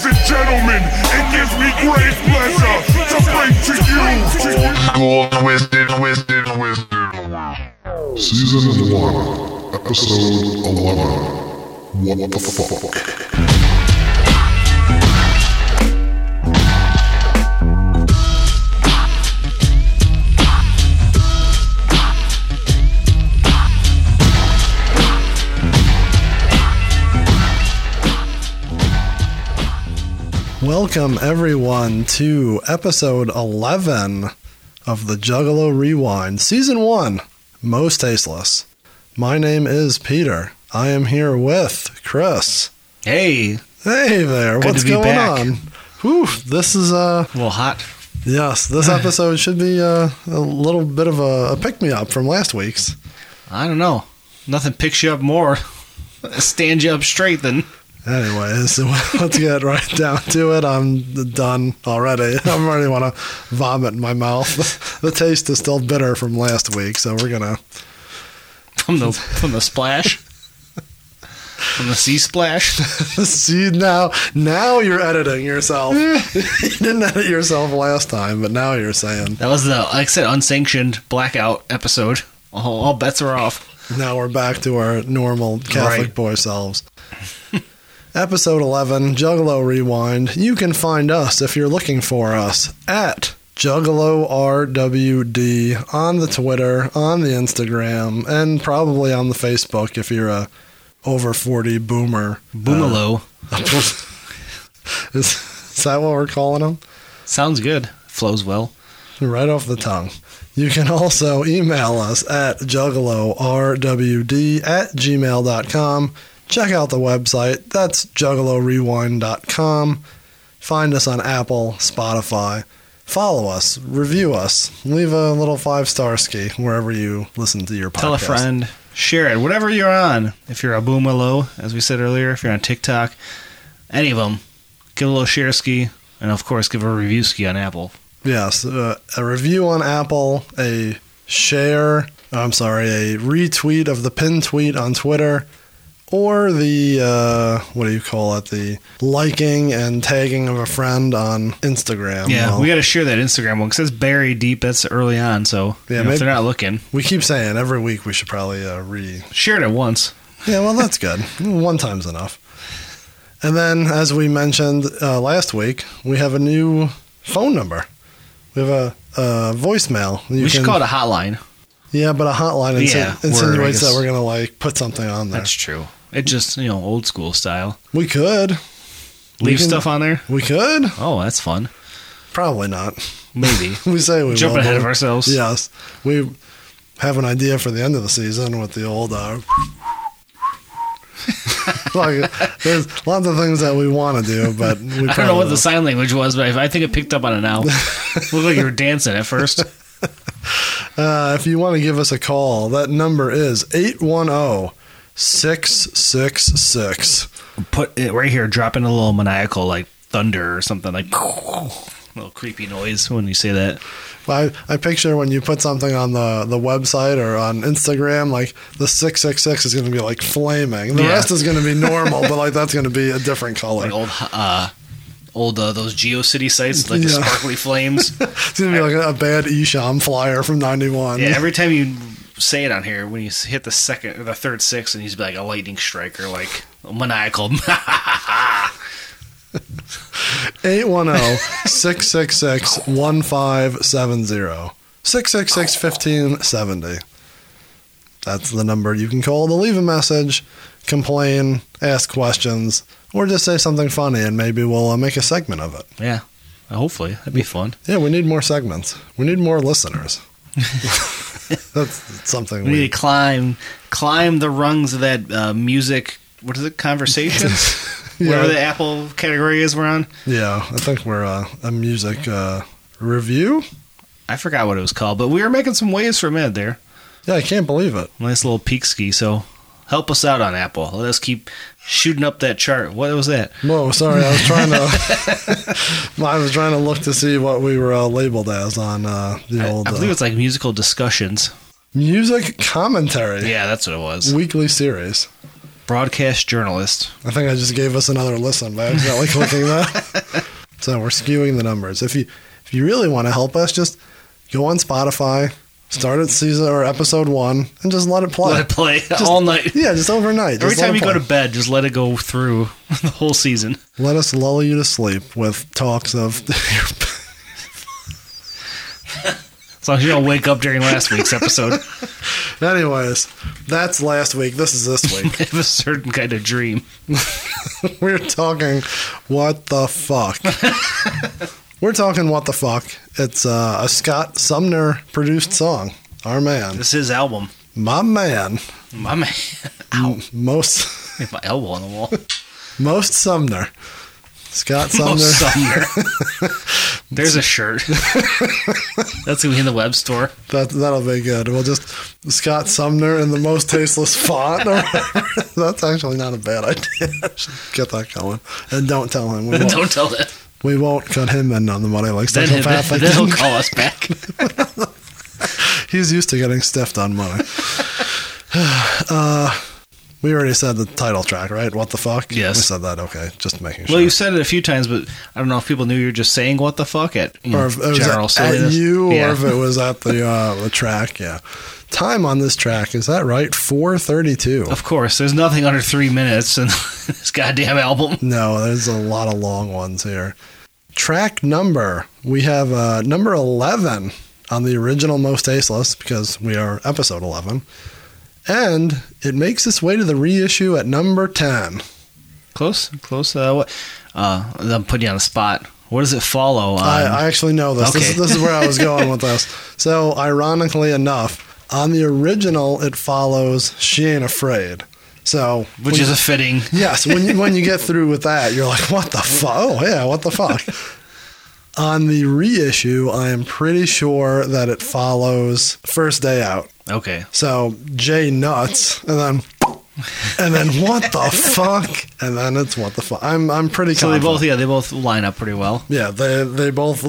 Ladies and gentlemen, it gives me great pleasure to bring to you, you. Twisted, twisted, twisted. Season 1, Episode 11. What the fuck? Welcome, everyone, to episode 11 of the Juggalo Rewind, Season 1 Most Tasteless. My name is Peter. I am here with Chris. Hey, Hey there, Good what's going back. on? Whew, this is, uh, a little hot. yes, this episode should be uh, a little bit of a, a pick me up from last week's. I don't know. Nothing picks you up more, stands you up straight than. Anyways, let's get right down to it. I'm done already. I already want to vomit in my mouth. The taste is still bitter from last week, so we're gonna. from the from the splash, from the sea splash. See now, now you're editing yourself. you didn't edit yourself last time, but now you're saying. That was the like I said unsanctioned blackout episode. All, all bets are off. Now we're back to our normal Catholic Right. boy selves. Episode 11, Juggalo Rewind. You can find us if you're looking for us at Juggalo RWD on the Twitter, on the Instagram, and probably on the Facebook if you're a over 40 boomer. Boomalo uh, Is, is that what we're calling them? sounds good. Flows well. Right off the tongue. You can also email us at juggalo rwd at gmail.com. Check out the website. That's juggalorewind.com. Find us on Apple, Spotify. Follow us, review us, leave a little five star ski wherever you listen to your podcast. Tell a friend, share it, whatever you're on. If you're a boomalo, as we said earlier, if you're on TikTok, any of them, give a little share ski, and of course, give a review ski on Apple. Yes, uh, a review on Apple, a share, I'm sorry, a retweet of the pin tweet on Twitter, or the, uh, what do you call it, the liking and tagging of a friend on Instagram. Yeah, Well, we got to share that Instagram one because it's buried deep. That's early on, so Yeah, you know, maybe- if they're not looking, we keep saying every week we should probably uh, re. share it once. Yeah, well, that's good. One time's enough. And then, as we mentioned uh, last week, we have a new phone number. We have a, a voicemail. You we should can- call it a hotline. Yeah, but a hotline Yeah, word, I insinuates that we're gonna like put something on there. That's true. It just you know old school style. We could. Leave can- stuff on there. We could. Oh, that's fun. Probably not. Maybe We say we jump will, ahead of ourselves. Yes, we have an idea for the end of the season with the old. Uh, like, there's lots of things that we want to do, but we I don't know what the won't. sign language was, but I think it picked up on it now. Looked like you were dancing at first. Uh, if you want to give us a call, that number is 810 666. Put it right here. Drop in a little maniacal like thunder or something like. A little creepy noise when you say that. I, I picture when you put something on the, the website or on Instagram, like the 666 is going to be like flaming. The Yeah. rest is going to be normal, but like that's going to be a different color. Like old, uh, old uh, those GeoCity sites, like the sparkly flames. It's going to be like a, a bad Esham flyer from 91. Yeah, every time you say it on here, when you s- hit the second or the third six, and he's like a lightning striker, like a maniacal. 810 666 1570. 666 1570. That's the number you can call to leave a message, complain, ask questions, or just say something funny and maybe we'll uh, make a segment of it. yeah, hopefully that'd be fun. Yeah, we need more segments. We need more listeners. That's something We we, need to climb climb the rungs of that uh, music. What is it? Conversations. Whatever the Apple category is we're on. Yeah, I think we're uh, a music uh, review. I forgot what it was called, but we were making some waves for a minute there. Yeah, I can't believe it. Nice little peak ski. So help us out on Apple. Let us keep shooting up that chart. What was that? Whoa, sorry, I was trying to. I was trying to look to see what we were uh, labeled as on uh, the I, old I believe uh, it's like musical discussions. music commentary Yeah, that's what it was. weekly series. broadcast journalist. I think I just gave us another listen by accidentally clicking that. So we're skewing the numbers. If you if you really want to help us, just go on Spotify, start at season or episode one, and just let it play. Let it play all night. Yeah, just overnight. Every Just time you go to bed, just let it go through the whole season. let us lull you to sleep with talks of. As long as you don't wake up during last week's episode. Anyways, that's last week. This is this week. I have a certain kind of dream. We're talking what the fuck. We're talking what the fuck. It's uh, a Scott Sumner produced song. Our man, This is his album. my man, My man. M- most Hit my elbow on the wall. most Sumner. Scott Sumner. Most Sumner. There's a shirt. That's gonna be in the web store. That that'll be good. We'll just Scott Sumner in the most tasteless font. That's actually not a bad idea. Get that going, and don't tell him. Don't tell that. We won't cut him in on the money like Then, then, psychopathic. then he'll call us back. He's used to getting stiffed on money. uh, we already said the title track, right? What the fuck? Yes. we said that. Okay, just making sure. Well, you said it a few times, but I don't know if people knew you were just saying "what the fuck" at you know, or if it was general at, at you, yeah. or if it was at the uh, the track. Yeah, time on this track is that right? Four thirty-two. Of course, there's nothing under three minutes in this goddamn album. No, there's a lot of long ones here. Track number we have uh, number eleven on the original Most Tasteless because we are episode eleven, and it makes its way to the reissue at number ten. Close, close. Uh, what? Uh, I'm putting you on the spot. What does it follow? On? I, I actually know this. This, okay. is, this is where I was going with this. So, ironically enough, on the original, it follows "She Ain't Afraid." So, which is you- a fitting. yes, when you, when you get through with that, you're like, "What the fuck?" Oh yeah, what the fuck? On the reissue, I am pretty sure that it follows first Day Out." Okay. So Jay nuts, and then. And then what the fuck? And then it's what the fuck. I'm I'm pretty So they both, yeah, they both line up pretty well. Yeah, they they both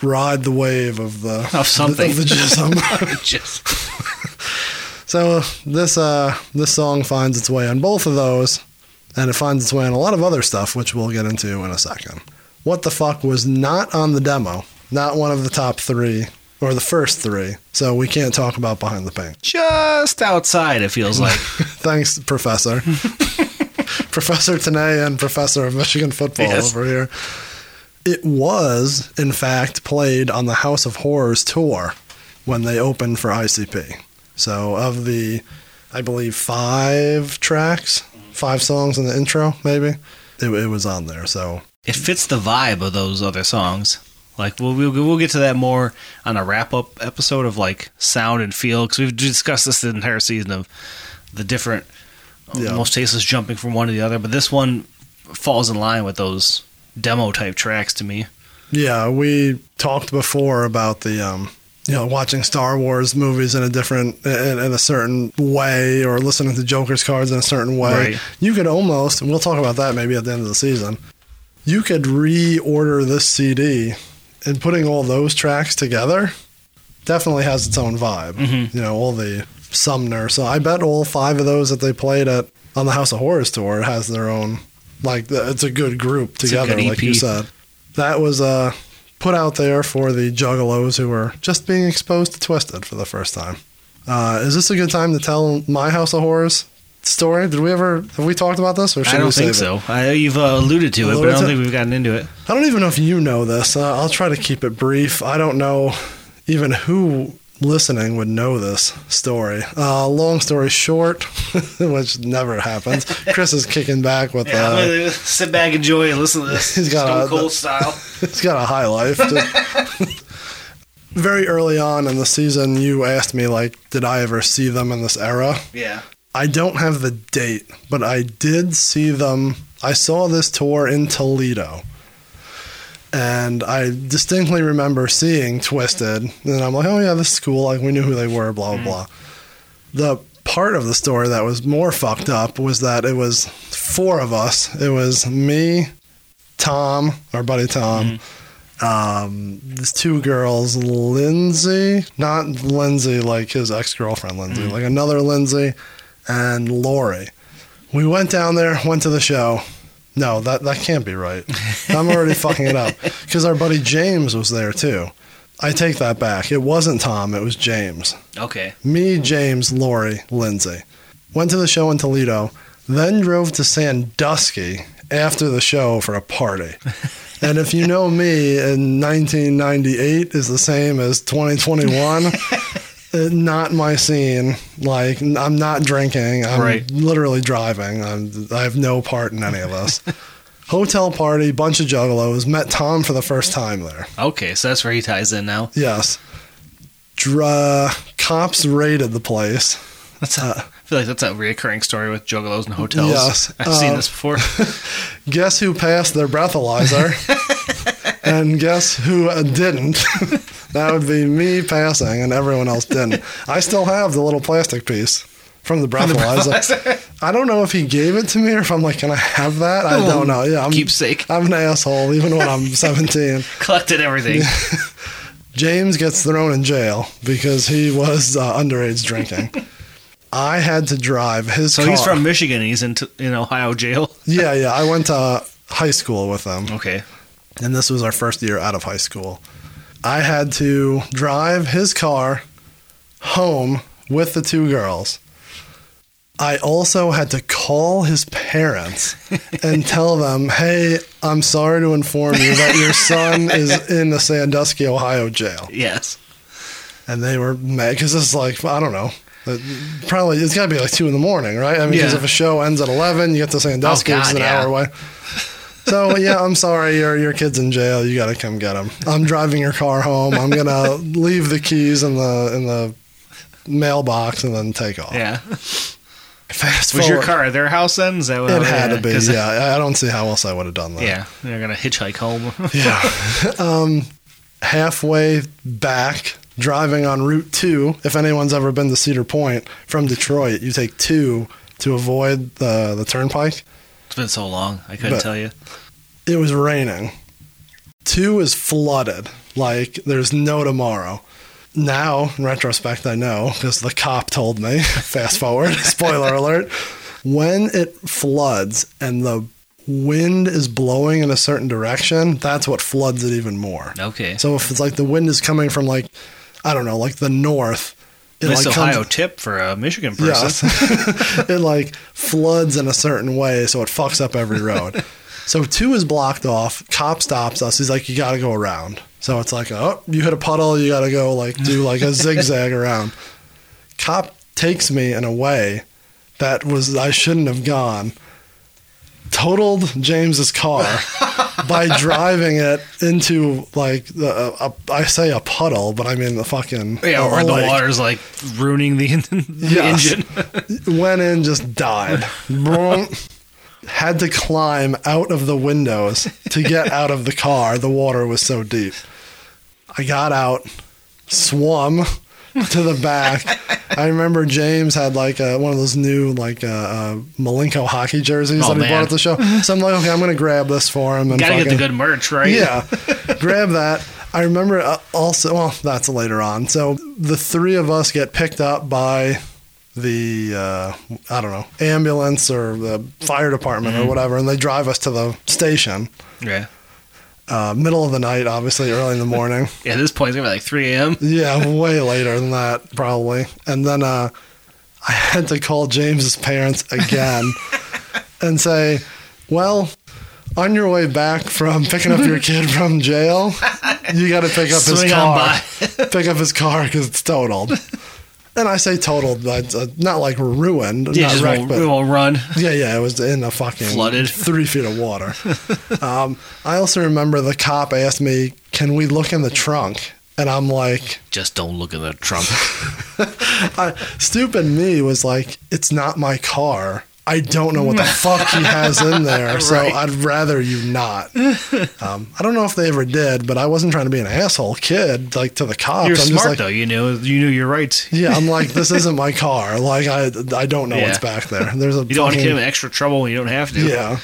ride the wave of the Of something. of the jism. So this uh this song finds its way on both of those, and it finds its way on a lot of other stuff, which we'll get into in a second. What the fuck was not on the demo? Not one of the top three or the first three. So we can't talk about behind the paint. just outside. It feels like. Thanks, Professor. Professor Tanay and Professor of Michigan football Yes. over here. It was, in fact, played on the House of Horrors tour when they opened for ICP. So, of the, I believe, five tracks, five songs in the intro, maybe, it, it was on there. So, it fits the vibe of those other songs. Like we'll we'll, we'll get to that more on a wrap up episode of like sound and feel because we've discussed this the entire season of the different uh, Yeah. most tasteless jumping from one to the other, but this one falls in line with those demo type tracks to me. yeah, we talked before about the, um, you know, watching Star Wars movies in a different, in, in a certain way, or listening to Joker's cards in a certain way. Right. You could almost, and we'll talk about that maybe at the end of the season. You could reorder this CD, and putting all those tracks together definitely has its own vibe. Mhm. You know, all the Sumner. So I bet all five of those that they played at on the House of Horrors tour has their own. Like it's a good group together, good like you said. That was uh, put out there for the Juggalos who were just being exposed to Twiztid for the first time. Uh, is this a good time to tell my House of Horrors story? Did we ever have we talked about this, or should I don't we think save it? so. I, you've uh, alluded to it, but I don't to- think we've gotten into it. I don't even know if you know this. Uh, I'll try to keep it brief. I don't know even who listening would know this story. Uh, long story short, which never happens. Chris is kicking back with Yeah, I'm uh, sit back, enjoy, and listen to this. He's got Stone a- Cold style. He's got a high life. Just- very early on in the season, you asked me like, did I ever see them in this era? Yeah. I don't have the date, but I did see them. I saw this tour in Toledo. And I distinctly remember seeing Twiztid. And I'm like, oh, yeah, this is cool. Like, we knew who they were, blah, blah, mm. blah. The part of the story that was more fucked up was that it was four of us. It was me, Tom, our buddy Tom, mm-hmm. um, these two girls, Lindsay, not Lindsay like his ex girlfriend Lindsay, mm-hmm. like another Lindsay, and Lori. We went down there, went to the show. No, that that can't be right. I'm already fucking it up because our buddy James was there too. I take that back. It wasn't Tom. It was James. Okay. Me, James, Lori, Lindsay. Went to the show in Toledo, then drove to Sandusky after the show for a party. And if you know me, in 1998 is the same as 2021. uh, not my scene. Like I'm not drinking. I'm Right. literally driving. I'm, I have no part in any of this. Hotel party, bunch of juggalos. Met Tom for the first time there. Okay, so that's where he ties in now. Yes. Dra- cops raided the place. That's a, I feel like that's a reoccurring story with juggalos and hotels. Yes, I've seen uh, this before. Guess who passed their breathalyzer? and guess who uh, didn't? That would be me passing, and everyone else didn't. I still have the little plastic piece from the breathalyzer. I don't know if he gave it to me or if I'm like, can I have that? I don't know. Yeah, I'm, Keepsake. I'm an asshole, even when I'm 17. Collected everything. James gets thrown in jail because he was uh, underage drinking. I had to drive his So car. he's from Michigan. He's in, t- in Ohio jail. Yeah, yeah. I went to high school with him. Okay. and this was our first year out of high school. I had to drive his car home with the two girls. I also had to call his parents and tell them, hey, I'm sorry to inform you that your son is in the Sandusky, Ohio jail. Yes. And they were mad because it's like, I don't know. uh, Probably, it's got to be like two in the morning, right? I mean, because Yeah. if a show ends at 11, you get to Sandusky, Oh, which is God, an yeah. hour away. So yeah, I'm sorry, your your kid's in jail. You got to come get him. I'm driving your car home. I'm gonna leave the keys in the in the mailbox and then take off. Yeah. Fast Was your car at their house then? Is that what It had to be? Yeah, I don't see how else I would have done that. Yeah. They're going to hitchhike home. Yeah. um, halfway back, driving on Route 2, if anyone's ever been to Cedar Point from Detroit, you take 2 to avoid the, the turnpike. Been so long. I couldn't But- tell you. It was raining. 2 is flooded. Like, there's no tomorrow. Now, in retrospect, I know because the cop told me. Fast forward, spoiler alert. When it floods and the wind is blowing in a certain direction, that's what floods it even more. Okay. So if it's like the wind is coming from like I don't know, like the north, Nice like Ohio comes, tip for a Michigan person. yes, it like floods in a certain way, so it fucks up every road. so two is blocked off. Cop stops us. He's like, "You got to go around." So it's like, "Oh, you hit a puddle. You got to go like do like a zigzag around." Cop takes me in a way that was I shouldn't have gone. Totaled James's car by driving it into like the, a, a, I say a puddle, but I mean the fucking Yeah, where the water's like ruining the, the Yes. engine. went in, just died. Had to climb out of the windows to get out of the car. The water was so deep. I got out, swum to the back. I remember James had like a, one of those new like uh, uh, Milenko hockey jerseys Oh, that he man. bought at the show. So I'm like, okay, I'm gonna grab this for him and Gotta get the good merch, right? yeah, grab that. I remember uh, also. Well, that's later on. So the three of us get picked up by the uh, I don't know ambulance or the fire department or whatever, and they drive us to the station. Yeah. Uh, middle of the night, obviously, early in the morning. Yeah, at this point, it's gonna be like 3 a.m. yeah, way later than that, probably. And then uh, I had to call James's parents again and say, "Well." On your way back from picking up your kid from jail, you got to pick up his Swing on car. by. pick up his car because it's totaled. And I say totaled, but uh, not like ruined, Yeah, not just wrecked, won't, but won't run. yeah, yeah, it was in a fucking Flooded. three feet of water. um, I also remember the cop asked me, "Can we look in the trunk?" And I'm like, Just don't look in the trunk. I, stupid me was like, "It's not my car. I don't know what the fuck he has in there, so Right. I'd rather you not." Um, I don't know if they ever did, but I wasn't trying to be an asshole kid, like to the cops. You're I'm smart just like, though. You knew you knew your rights. Yeah, I'm like, this isn't my car. Like, I I don't know what's back there. There's a You don't want to fucking- get him extra trouble when you don't have to. Yeah,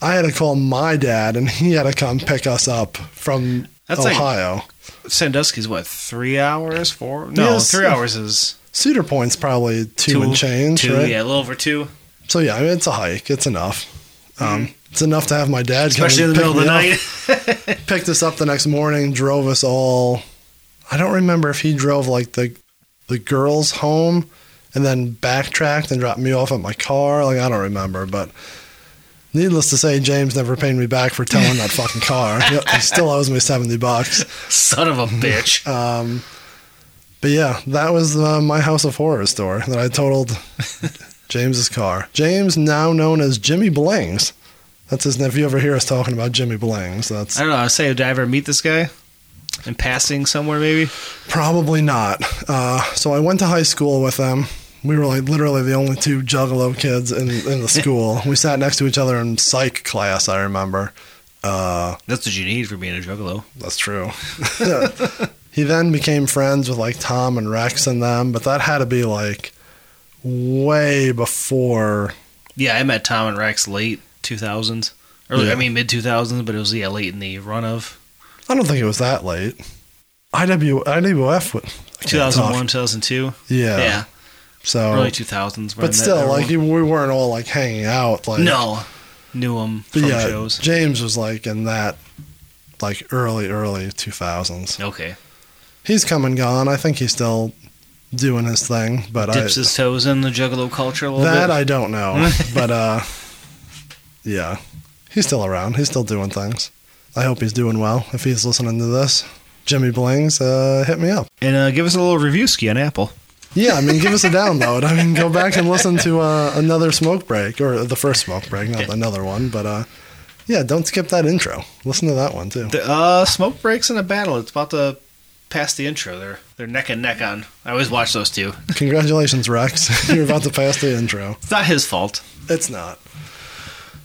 I had to call my dad, and he had to come pick us up from That's like- Ohio. Sandusky's what three hours? Four? No, Yes. three hours is Cedar Point's probably two, and change, Two, right? yeah, a little over two. So yeah, I mean, it's a hike. It's enough. Um, It's enough to have my dad come Especially in the pick middle of the up. night. picked us up the next morning, drove us all. I don't remember if he drove like the the girls home and then backtracked and dropped me off at my car. Like I don't remember, but needless to say, James never paid me back for towing that fucking car. He still owes me seventy bucks. Son of a bitch. Um, but yeah, that was uh, my House of Horrors store that I totaled James's car. James, now known as Jimmy Blings. That's his name. If you ever hear us talking about Jimmy Blings, that's I don't know. I say, did I ever meet this guy in passing somewhere? Maybe. Probably not. Uh, so I went to high school with them. We were like literally the only two Juggalo kids in, in the school. we sat next to each other in psych class. I remember. Uh, That's what you need for being a juggalo. that's true. he then became friends with like Tom and Rex and them, but that had to be like way before. Yeah, I met Tom and Rex late 2000s. Early, Yeah. I mean mid 2000s, but it was yeah late in the run of I don't think it was that late. IW IWF. wa- I can't 2001, talk. 2002. Yeah. Yeah, So, early 2000s. but still, like we weren't all like hanging out. Like no, knew him from yeah, shows. James was like in that like early, early 2000s. Okay, He's come and gone. I think he's still doing his thing, but dips I, his toes in the juggalo culture a little that bit. I don't know. but uh, yeah, he's still around. He's still doing things. I hope he's doing well. If he's listening to this, Jimmy Blings, uh, hit me up. and uh, give us a little review ski on Apple. Yeah, I mean, give us a download. I mean, go back and listen to uh, another smoke break or the first smoke break, not another one. But uh, yeah, don't skip that intro. Listen to that one too. The, uh, smoke breaks in a battle. It's about to pass the intro. They're they're neck and neck on. I always watch those two. Congratulations, Rex. You're about to pass the intro. It's not his fault. It's not.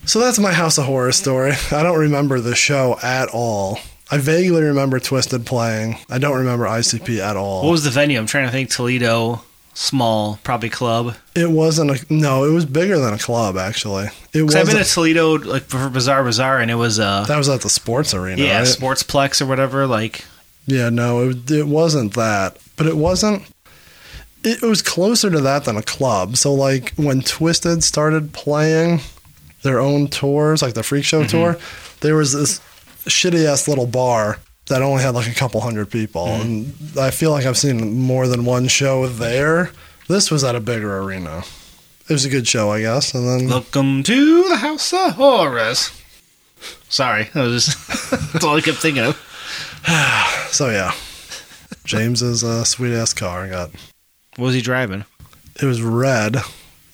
So that's my House of Horror story. I don't remember the show at all. I vaguely remember Twiztid playing. I don't remember ICP at all. What was the venue? I'm trying to think. Toledo, small, probably club. it wasn't a no. It was bigger than a club actually. It was. I've been to Toledo like for Bazaar Bazaar, and it was uh that was at the sports arena. yeah right? Sportsplex or whatever. Like Yeah, no, it, it wasn't that. But it wasn't. It was closer to that than a club. So, like, when Twiztid started playing their own tours, like the Freak Show mm-hmm. tour, there was this shitty ass little bar that only had like a couple hundred people. Mm-hmm. And I feel like I've seen more than one show there. This was at a bigger arena. It was a good show, I guess. And then, welcome to the House of Horrors. Sorry, that was just that's all I kept thinking of. so yeah, James's uh, sweet ass car got What was he driving? It was red.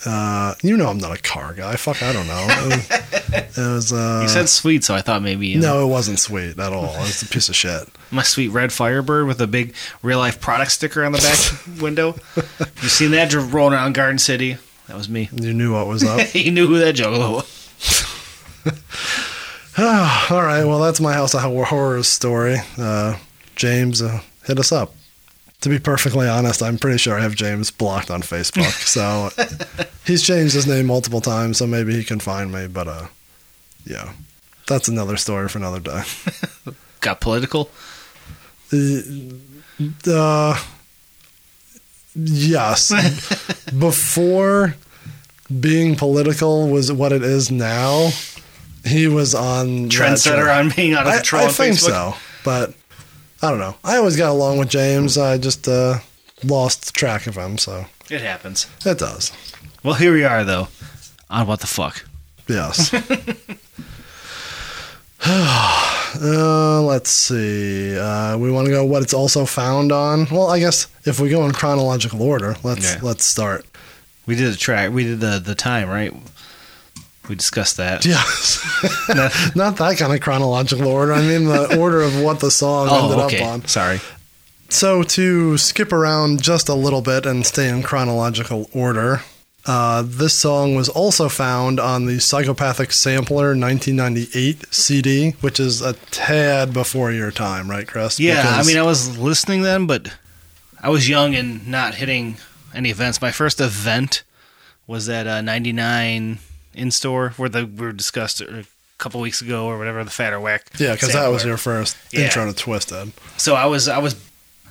Uh, you know I'm not a car guy. Fuck, I don't know. It was. It was uh, You said sweet, so I thought maybe you know, no, it wasn't sweet at all. It was a piece of shit. my sweet red Firebird with a big real life product sticker on the back window. You seen that rolling around Garden City? That was me. You knew what was up. you knew who that juggalo was. all right, well that's my House of Horrors story. Uh, James, uh, hit us up. To be perfectly honest, I'm pretty sure I have James blocked on Facebook. So he's changed his name multiple times, so maybe he can find me. But uh, yeah, that's another story for another day. Got political. Uh, yes. Before being political was what it is now, he was on Trendsetter on being out of I, control I on think Facebook. so, but I don't know. I always got along with James. I just uh, lost track of him, so It happens. it does. Well, here we are though. On what the fuck? Yes. uh, let's see. Uh, we want to go what it's also found on. Well, I guess if we go in chronological order, let's Yeah. let's start. We did the track. We did the the time right. We discussed that. Yes. Not that kind of chronological order. I mean the order of what the song oh, ended okay. up on. Sorry. So to skip around just a little bit and stay in chronological order, uh, this song was also found on the Psychopathic Sampler 1998 CD, which is a tad before your time, right, Chris? Yeah, Because- I mean, I was listening then, but I was young and not hitting any events. My first event was at uh, 99 in store, where the we were discussed a couple weeks ago or whatever. The Fatter Whack. yeah, because that was your first Yeah. intro to Twiztid. So I was I was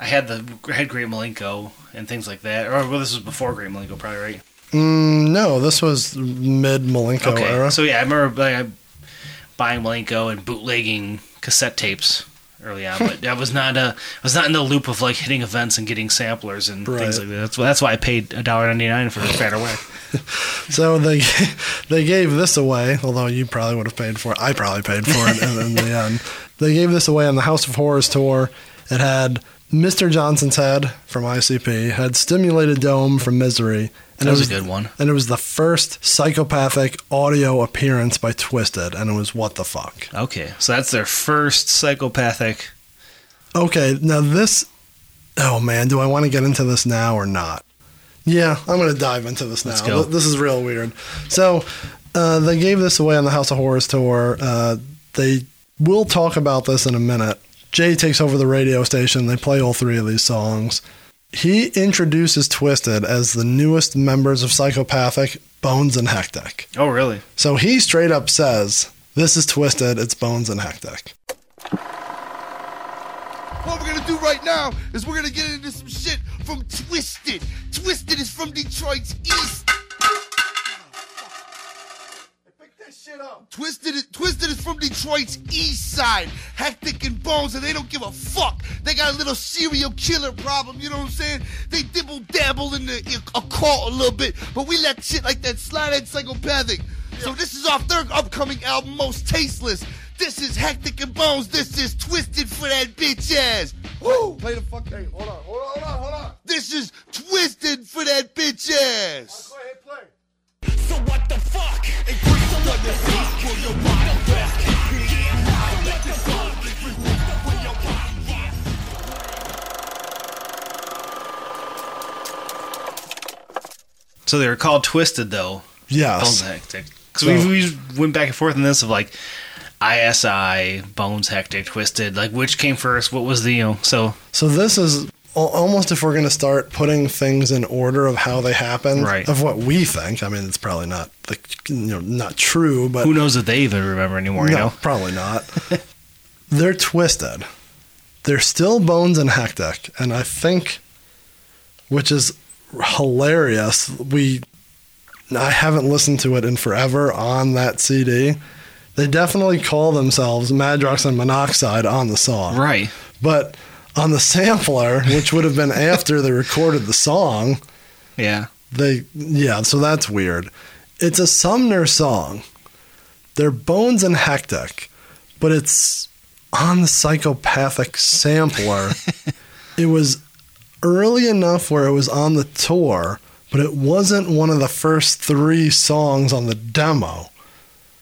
I had the I had Great Milenko and things like that. Or well, this was before Great Milenko, probably right. Mm, no, this was mid Milenko Okay, era. so yeah, I remember like, buying Milenko and bootlegging cassette tapes early on, but I was not uh, I was not in the loop of like hitting events and getting samplers and things like that. That's, why- that's why I paid a dollar ninety nine for Fatter Whack. So they they gave this away, although you probably would have paid for it. I probably paid for it in, in the end. They gave this away on the House of Horrors tour. It had Mr. Johnson's Head from ICP, had Stimulated Dome from Myzery. That it was a good one. And it was the first psychopathic audio appearance by Twiztid, and it was What the Fuck. Okay, so that's their first psychopathic. Okay, now this. Oh man, do I want to get into this now or not? Yeah, I'm going to dive into this now. Let's go. Th- This is real weird. So, uh, they gave this away on the House of Horrors tour. Uh, they will talk about this in a minute. Jay takes over the radio station. They play all three of these songs. He introduces Twiztid as the newest members of Psychopathic, Bones and Hectic. Oh, really? So he straight up says, This is Twiztid, it's Bones and Hectic. What we're gonna do right now is we're gonna get into some shit from Twiztid. Twiztid is from Detroit's East. Twiztid is, Twiztid is from Detroit's east side. Hectic and Bones, and they don't give a fuck. They got a little serial killer problem, you know what I'm saying? They dibble dabble in the occult a little bit, but we let shit like that slide at psychopathic. So this is off their upcoming album, Most Tasteless. This is Hectic and Bones. This is Twiztid for that bitch ass. Woo! Play the fuck. Hey, hold on, hold on, hold on, hold on. This is Twiztid for that bitch ass. Go ahead, play. So what the fuck? So they were called Twiztid though. Yes. Bones Hectic. Because So- we, we went back and forth on this of like ISI, Bones Hectic, Twiztid. Like which came first? What was the you know? So So this is al- almost if we're going to start putting things in order of how they happen, Right. of what we think. I mean, it's probably not the you know not true, but who knows if they even remember anymore? no, You know? probably not. They're twisted. They're still Bones and Hectic, and I think, which is hilarious. We, I haven't listened to it in forever on that CD. They definitely call themselves Madrox and Monoxide on the song. Right. But on the sampler, which would have been after they recorded the song, Yeah. they yeah, so that's weird. It's a Sumner song. They're Bones and Hectic, but it's on the psychopathic sampler. it was early enough where it was on the tour, but it wasn't one of the first three songs on the demo.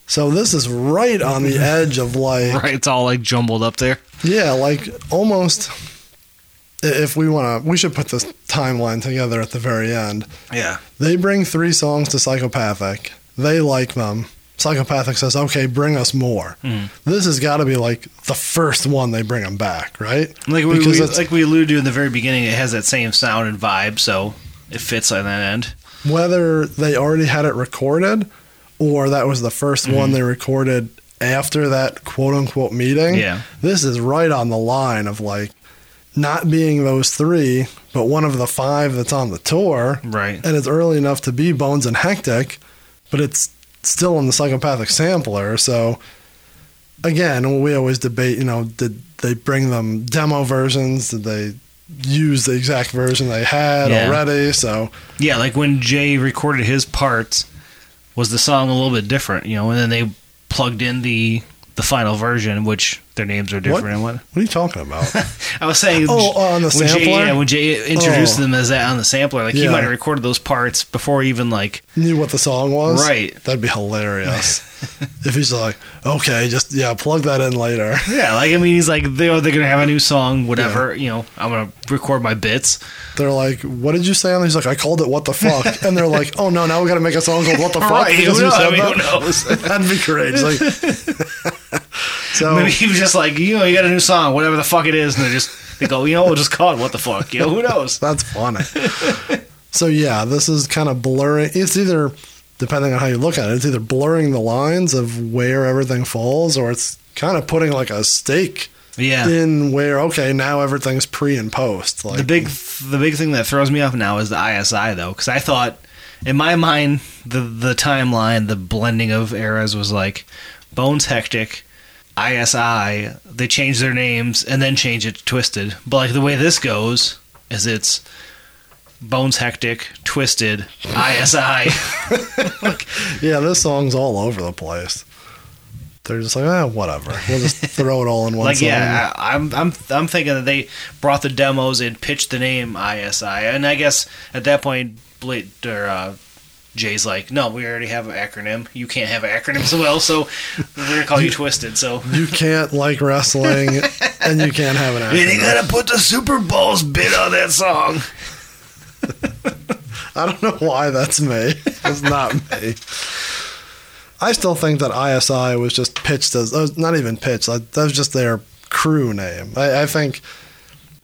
So this is right on the edge of like Right. It's all like jumbled up there. Yeah, like almost. If we want to, we should put this timeline together at the very end. Yeah. They bring three songs to Psychopathic. They like them. Psychopathic says, "Okay, bring us more." Hmm. This has got to be like the first one they bring them back, right? Like we, we it's- like we alluded to in the very beginning, it has that same sound and vibe, so it fits on that end. Whether they already had it recorded, or that was the 1st Mm-hmm. one they recorded after that quote unquote meeting. Yeah. this is right on the line of like not being those three, but one of the five that's on the tour. Right. and it's early enough to be Bones and Hectic, but it's still in the psychopathic sampler. So again, we always debate. You know, did they bring them demo versions? Did they use the exact version they had Yeah. already? So Yeah, like when Jay recorded his parts, was the song a little bit different, you know, and then they plugged in the the final version, which their names are different and what what are you talking about? I was saying oh, oh, on the when Jay, sampler? yeah, when Jay introduced Oh. them as that on the sampler, like he might have recorded those parts before even like Knew what the song was, Right. That'd be hilarious if he's like, okay, just yeah, plug that in later. Yeah, like I mean he's like they're they're gonna have a new song, whatever, you know, I'm gonna record my bits. They're like, "What did you say?" And he's like, "I called it what the fuck." And they're like, "Oh no, now we got to make a song called what the fuck." Right, who knows? I mean, that?" who knows? That'd be great. It's like, so Maybe he was just like, you know, you got a new song, whatever the fuck it is, and they just they go, you know, we'll just call it what the fuck, you know, who knows? that's funny. so yeah, this is kind of blurring. It's either, depending on how you look at it, it's either blurring the lines of where everything falls, or it's kind of putting like a stake Yeah. in where okay, now everything's pre and post. Like the big the big thing that throws me off now is the ISI though, because I thought in my mind, the the timeline, the blending of eras was like Bones Hectic, ISI. They change their names and then change it to Twiztid. But like the way this goes is it's Bones Hectic, Twiztid, ISI. Yeah, this song's all over the place. They're just like, ah, whatever. We'll just throw it all in one like song. yeah, I, I'm I'm I'm thinking that they brought the demos and pitched the name ISI, and I guess at that point, Blade or uh, Jay's like, no, we already have an acronym. You can't have an acronym as well, so we're gonna call you Twiztid. So You can't like wrestling, and you can't have an acronym. and you gotta put the Super Bowls bit on that song. I don't know why that's me. It's not me. I still think that ISI was just pitched as uh, not even pitched. That was just their crew name. I, I think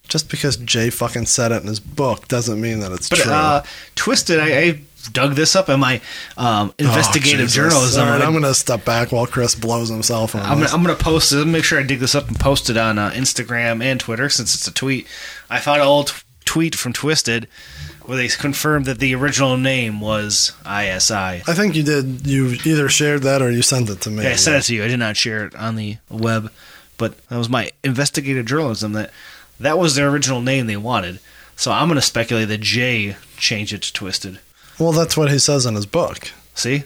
just because Jay fucking said it in his book doesn't mean that it's But true. uh, Twiztid, I, I dug this up in my um, Oh, investigative Jesus. journalism. Right, I'm gonna step back while Chris blows himself on I'm gonna, I'm gonna post it. Make sure I dig this up and post it on uh, Instagram and Twitter since it's a tweet. I found an old t- tweet from Twiztid where they confirmed that the original name was ISI. I think you did. You either shared that or you sent it to me. Yeah, I sent it to you. I did not share it on the web, but that was my investigative journalism. That that was their original name they wanted. So I'm gonna speculate that Jay changed it to Twiztid. Well, that's what he says in his book. See,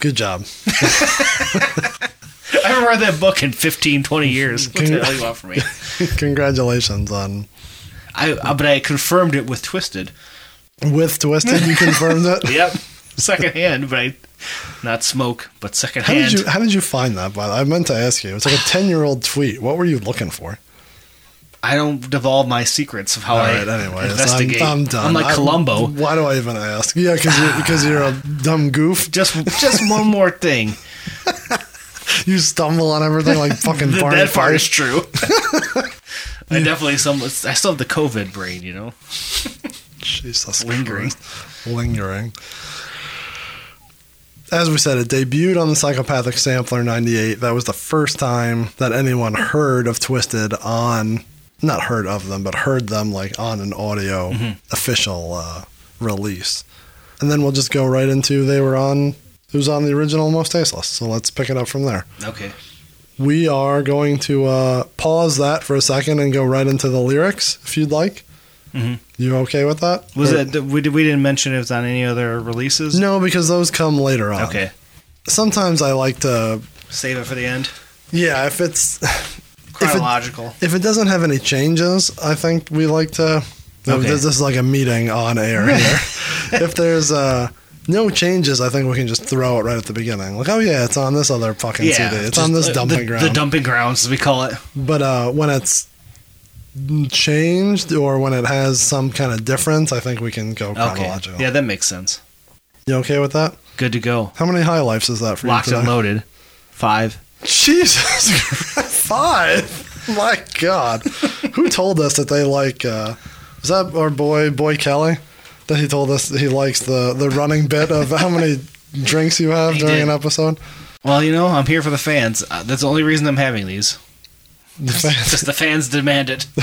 Good job. I haven't read that book in 15, 20 years. What the hell you want from me? Congratulations on I, uh, but I confirmed it with Twiztid. with Twiztid. You confirmed it. Yep, second hand, but I, not smoke, but second How hand. did you How did you find that? By the? I meant to ask you. It's like a ten year old tweet. What were you looking for? I don't divulge my secrets of how All I right. Anyways, I'm, investigate. I'm done. I'm like I- Columbo. Why do I even ask? Yeah, because you're, because you're a dumb goof. Just, just one more thing. You stumble on everything like fucking The, Barney that part is true. I definitely some. I still have the COVID brain, you know. Jesus Lingering. Christ. Lingering. As we said, it debuted on the Psychopathic Sampler 98. That was the first time that anyone heard of Twiztid on, not heard of them, but heard them like on an audio Mm-hmm. official uh, release. And then we'll just go right into they were on, it was on the original Most Tasteless. So let's pick it up from there. Okay. We are going to uh, pause that for a second and go right into the lyrics if you'd like. Mhm. You okay with that? Was Or- it? We, we didn't mention it was on any other releases. No, because those come later on. Okay. Sometimes I like to, Save it for the end. yeah, if it's if it, Chronological. if it doesn't have any changes, I think we like to. Okay. This, this is like a meeting on air here. if there's uh, no changes, I think we can just throw it right at the beginning. Like, oh yeah, it's on this other fucking yeah. CD. It's on this dumping the, ground. The dumping grounds, as we call it. but uh, when it's changed or when it has some kind of difference, I think we can go Okay. chronological. Yeah, that makes sense. You okay with that? Good to go. How many high lifes is that for Locked you and loaded. Five. Jesus, five! My God, who told us that they like? Uh, was that our boy, boy Kelly? That he told us that he likes the the running bit of how many drinks you have He during did. an episode. Well, you know, I'm here for the fans. Uh, that's the only reason I'm having these. The fans- Just the fans demand it.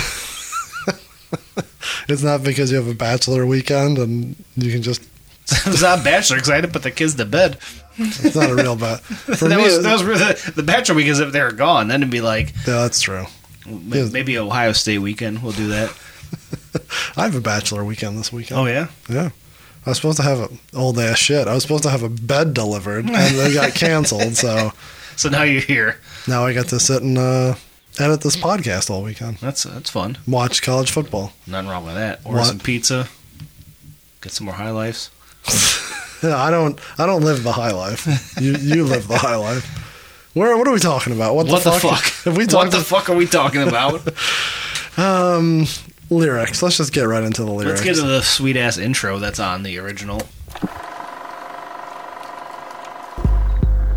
it's not because you have a bachelor weekend and you can just. it's not bachelor because I had to put the kids to bed. It's not a real bat. For that me, was that was the, the bachelor weekends if they were gone. Then it'd be like yeah, that's true. may- Yeah. maybe Ohio State weekend. We'll do that. I have a bachelor weekend this weekend. Oh yeah. Yeah. I was supposed to have a old ass shit. I was supposed to have a bed delivered, and they got canceled. So So now you're here. now I get to sit and uh, edit this podcast all weekend. That's that's fun. Watch college football. Nothing wrong with that. Order What? some pizza. Get some more high lifes. Yeah, I don't. I don't live the high life. You you live the high life. Where? What are we talking about? What, What the the fuck? fuck? Have we What talked the fuck are we talking about? um lyrics? Let's just get right into the lyrics. Let's get to the sweet ass intro that's on the original.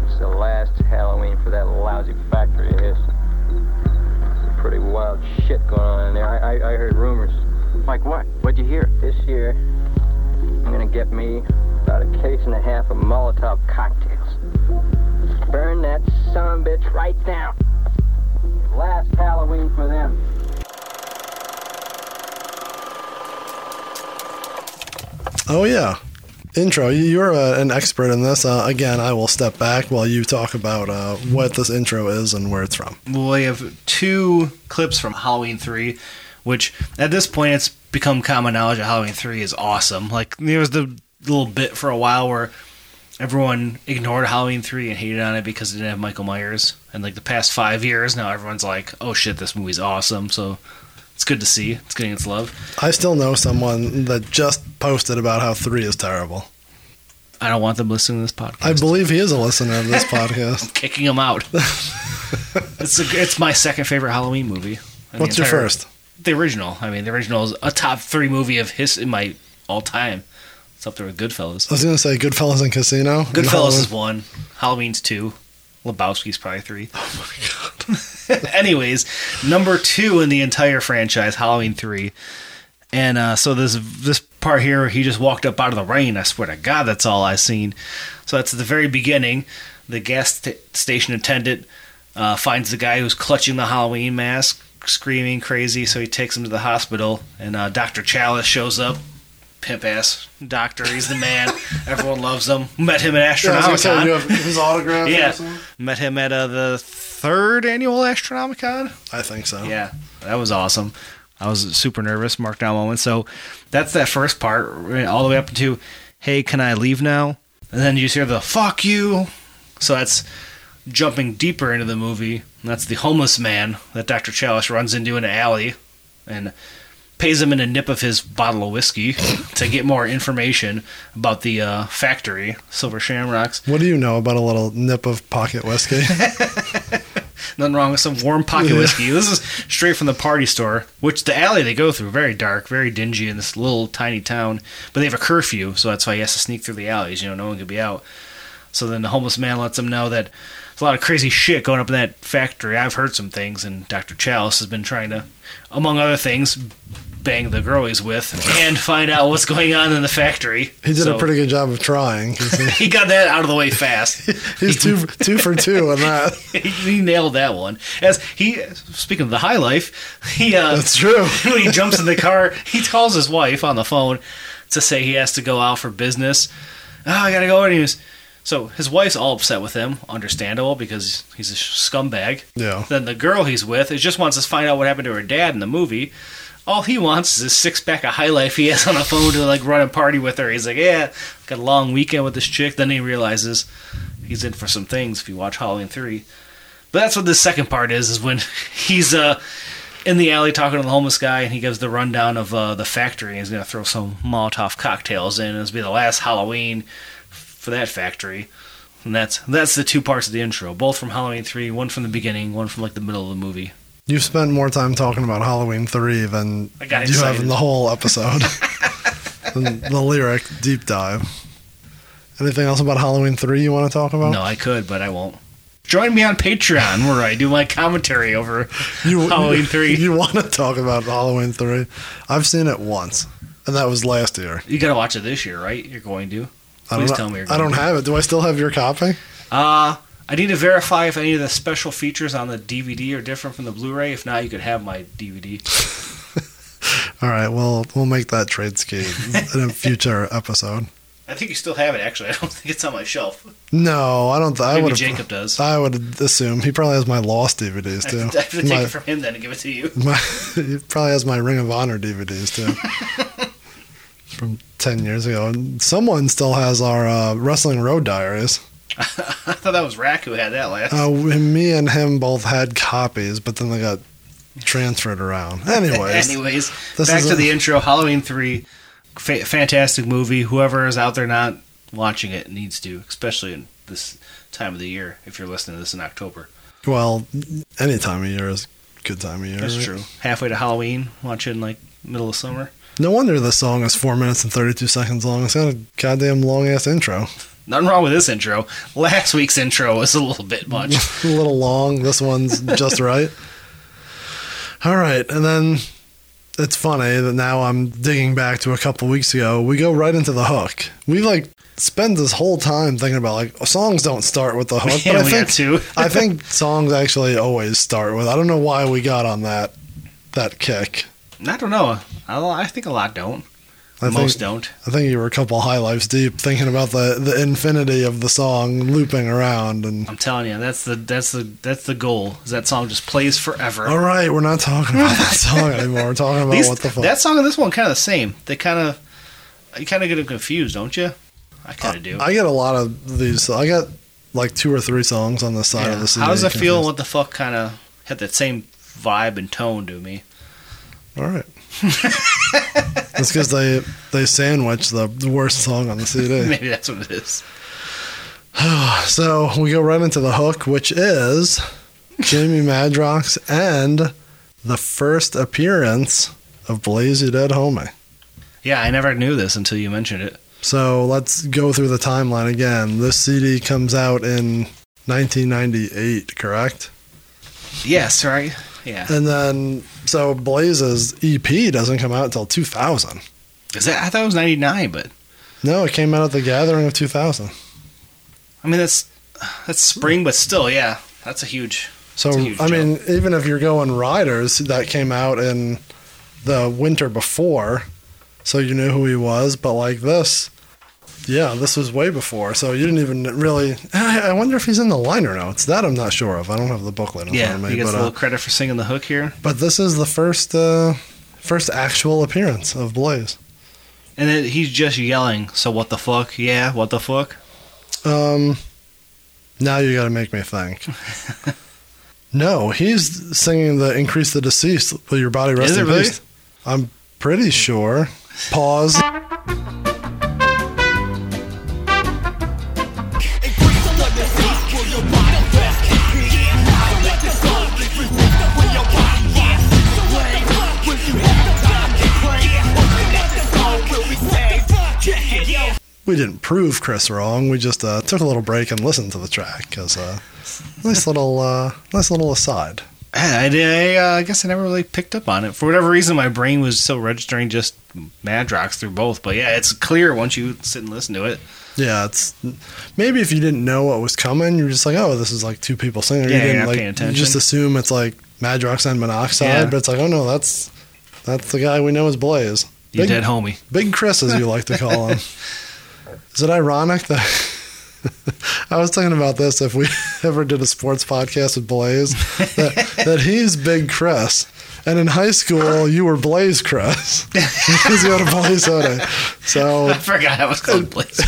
It's the last Halloween for that lousy factory of his. Pretty wild shit going on in there. I, I, I heard rumors. Like what? What'd you hear? This year, I'm gonna get me about a case and a half of Molotov cocktails. Burn that son of a bitch right down. Last Halloween for them. Oh yeah, intro. You're uh, an expert in this. Uh, again, I will step back while you talk about uh, what this intro is and where it's from. Well, we have two clips from Halloween 3, which at this point it's become common knowledge that Halloween 3 is awesome. Like, there was the little bit for a while where everyone ignored Halloween 3 and hated on it because it didn't have Michael Myers. And, like, the past five years, now everyone's like, oh shit, this movie's awesome. So it's good to see. It's getting its love. I still know someone that just posted about how three is terrible. I don't want them listening to this podcast. I believe he is a listener of this podcast. kicking him out. it's a, it's my second favorite Halloween movie. What's your first? The original. I mean, the original is a top three movie of his in my all time. It's up there with Goodfellas. I was going to say Goodfellas and Casino. Goodfellas is one. Halloween's two. Lebowski's probably three. Oh my god. Anyways, number two in the entire franchise, Halloween three. And uh, so this this part here, he just walked up out of the rain. I swear to God, that's all I seen. So that's at the very beginning. The gas st- station attendant uh, finds the guy who's clutching the Halloween mask, screaming crazy. So he takes him to the hospital, and uh, Doctor Challis shows up. Pimp ass doctor, he's the man. Everyone loves him. Met him at Yeah, Astronomicon. say, you his autograph. Yeah, met him at uh, the third annual Astronomicon. I think so. Yeah, that was awesome. I was super nervous, marked down moment. So that's that first part, all the way up to, hey, can I leave now? And then you just hear the fuck you. So that's jumping deeper into the movie. And that's the homeless man that Dr. Challis runs into in an alley and pays him in a nip of his bottle of whiskey to get more information about the uh, factory, Silver Shamrocks. What do you know about a little nip of pocket whiskey? Nothing wrong with some warm pocket Yeah. whiskey. This is straight from the party store, which the alley they go through, very dark, very dingy in this little tiny town. But they have a curfew, so that's why he has to sneak through the alleys. You know, no one could be out. So then the homeless man lets him know that there's a lot of crazy shit going up in that factory. I've heard some things, and Dr. Challis has been trying to, among other things, bang the girl he's with and find out what's going on in the factory. He did So a pretty good job of trying. he- He got that out of the way fast. He's two two for two on that. he nailed that one. As he, speaking of the high life, he uh, That's true. when he jumps in the car, he calls his wife on the phone to say he has to go out for business. Oh, I gotta go. And he was, so his wife's all upset with him, understandable because he's a scumbag. Yeah. Then the girl he's with, is just wants to find out what happened to her dad in the movie. All he wants is a six pack of high life he has on the phone to like run a party with her. He's like, yeah, got a long weekend with this chick. Then he realizes he's in for some things if you watch Halloween three. But that's what the second part is: is when he's uh in the alley talking to the homeless guy, and he gives the rundown of uh, the factory. and He's gonna throw some Molotov cocktails in. It's be the last Halloween for that factory. And that's that's the two parts of the intro, both from Halloween three, one from the beginning, one from like the middle of the movie. You've spent more time talking about Halloween 3 than you have in the whole episode. The lyric deep dive. Anything else about Halloween 3 you want to talk about? No, I could, but I won't. Join me on Patreon where I do my commentary over You, Halloween 3. You want to talk about Halloween 3? I've seen it once, and that was last year. You gotta watch it this year, right? You're going to. I Please don't, tell me I don't have it. Do I still have your copy? Uh, I need to verify if any of the special features on the DVD are different from the Blu-ray. If not, you could have my DVD. All right, well, we'll make that trade scheme in a future episode. I think you still have it. Actually, I don't think it's on my shelf. No, I don't. Th- I would. Jacob does. I would assume he probably has my Lost DVDs I too. have to, I have to take my, it from him then and give it to you. my, he probably has my Ring of Honor DVDs too. From ten years ago, and someone still has our uh, Wrestling Road Diaries. I thought that was Rack who had that last. Uh, me and him both had copies, but then they got transferred around. Anyways, Anyways, back to a- the intro. Halloween three, fa- fantastic movie. Whoever is out there not watching it needs to, especially in this time of the year. If you're listening to this in October, well, any time of year is a good time of year. that's right? true. Halfway to Halloween, watch it in like middle of summer. No wonder the song is four minutes and thirty-two seconds long. It's got a goddamn long ass intro. Nothing wrong with this intro. Last week's intro was a little bit much. a little long. This one's just right. All right, and then it's funny that now I'm digging back to a couple weeks ago. We go right into the hook. We like spend this whole time thinking about like songs don't start with the hook, Yeah, but I we think two. I think songs actually always start with. I don't know why we got on that that kick. I don't know. I, I think a lot don't. I Most think, don't. I think you were a couple high lives deep thinking about the, the infinity of the song looping around. And I'm telling you, that's the that's the that's the goal. Is that song just plays forever. all right, we're not talking about that song anymore. We're talking about These- what the fuck. That song and this one kind of the same. They kind of you kind of get them confused, don't you? I kind of do. I get a lot of these. I got like two or three songs on the side Yeah. of the CD. How does it feel? What the fuck kind of had that same vibe and tone to me? All right. That's because they they sandwich the, the worst song on the CD. Maybe that's what it is. So we go right into the hook, which is Jamie Madrox and the first appearance of Blaze Dead Homie. Yeah, I never knew this until you mentioned it. So let's go through the timeline again. This CD comes out in 1998, correct? Yes, right. Yeah. And then, so Blaze's EP doesn't come out until 2000. Is that? I thought it was '99, but No, it came out at the gathering of 2000. I mean that's that's spring, but still, yeah, that's a huge. So, a huge I mean, even if you're going Riders, that came out in the winter before, so you knew who he was. But like this, yeah, this was way before. So you didn't even really. I I wonder if he's in the liner notes. That I'm not sure of. I don't have the booklet in Yeah, front of me, he me. gets But, a uh, little credit for singing the hook here, but this is the first, uh, first actual appearance of Blaze. and then he's just yelling. So what the fuck? Yeah, what the fuck? Um, now you got to make me think. no, he's singing the "Increase the Deceased" with your body rest Is it in really? peace. I'm pretty sure. Pause. We didn't prove Chris wrong. We just uh, took a little break and listened to the track because uh, nice little, uh, nice little aside. I, I, uh, I guess I never really picked up on it for whatever reason. My brain was still registering just Madrox through both. But yeah, it's clear once you sit and listen to it. Yeah, it's maybe if you didn't know what was coming, you're just like, oh, this is like two people singing. Yeah, you you're didn't like paying you just assume it's like Madrox and Monoxide, Yeah. but it's like, oh no, that's that's the guy we know as Blaze. You Big, dead homie. Big Chris, as you like to call him. Is it ironic that I was thinking about this if we ever did a sports podcast with Blaze that, that he's Big Chris. And in high school, you were Blaze Chris because you had a Blaze hoodie. So I forgot I was called Blaze.